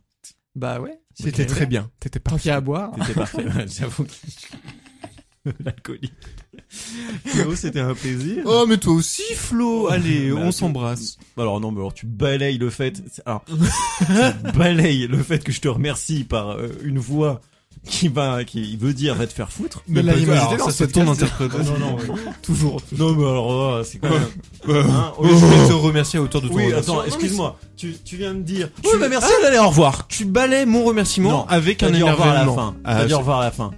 Bah ouais. C'était très bien. T'étais Tant parfait. qu'il à boire. C'était parfait. Ouais, J'avoue. L'alcoolique. Théo, c'était un plaisir. Oh, mais toi aussi, Flo. Allez, Bah, on s'embrasse. Alors non, mais alors tu balayes le fait. Alors, tu balayes le fait que je te remercie par euh, une voix qui va, qui veut dire va te faire foutre. Mais pas- l'animosité dans c'est ton interprétation. Non, non, toujours. Non, mais alors, oh, c'est Hein, au Je lieu de- vais te remercier à hauteur de ton Oui, remerciement. attends, excuse-moi. Tu, tu viens de dire. Oui, bah merci, allez, au revoir. Tu balais mon remerciement Non, avec un revoir à la énervement. fin. Ah, au revoir à la fin.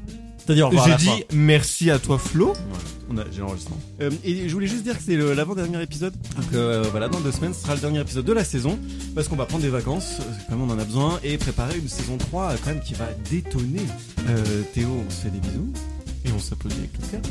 C'est-à-dire au revoir à J'ai fin. dit merci à toi Flo. Voilà, j'ai l'enregistrement. Euh, et je voulais juste dire que c'est l'avant-dernier épisode. Donc euh, voilà, dans deux semaines, ce sera le dernier épisode de la saison. Parce qu'on va prendre des vacances, euh, comme on en a besoin, et préparer une saison 3 euh, quand même qui va détonner. Euh, Théo, on se fait des bisous. Et on s'applaudit avec le cœur.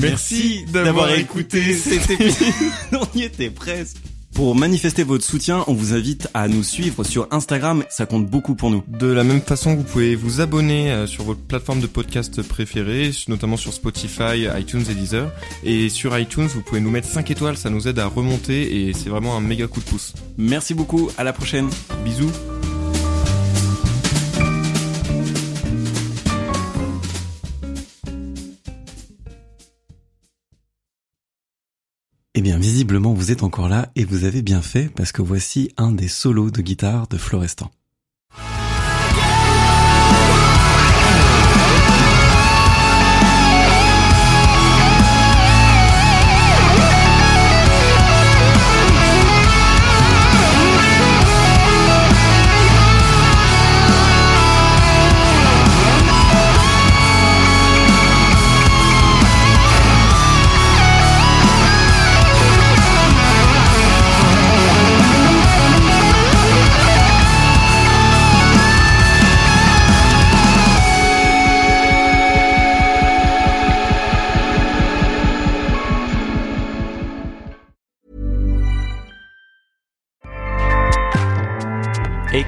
Merci d'avoir écouté cet épisode. on y était presque. Pour manifester votre soutien, on vous invite à nous suivre sur Instagram. Ça compte beaucoup pour nous. De la même façon, vous pouvez vous abonner euh, sur votre plateforme de podcast préférée, notamment sur Spotify, iTunes et Deezer. Et sur iTunes, vous pouvez nous mettre 5 étoiles, ça nous aide à remonter et c'est vraiment un méga coup de pouce. Merci beaucoup. À la prochaine. Bisous. Eh bien, visiblement, vous êtes encore là et vous avez bien fait parce que voici un des solos de guitare de Florestan.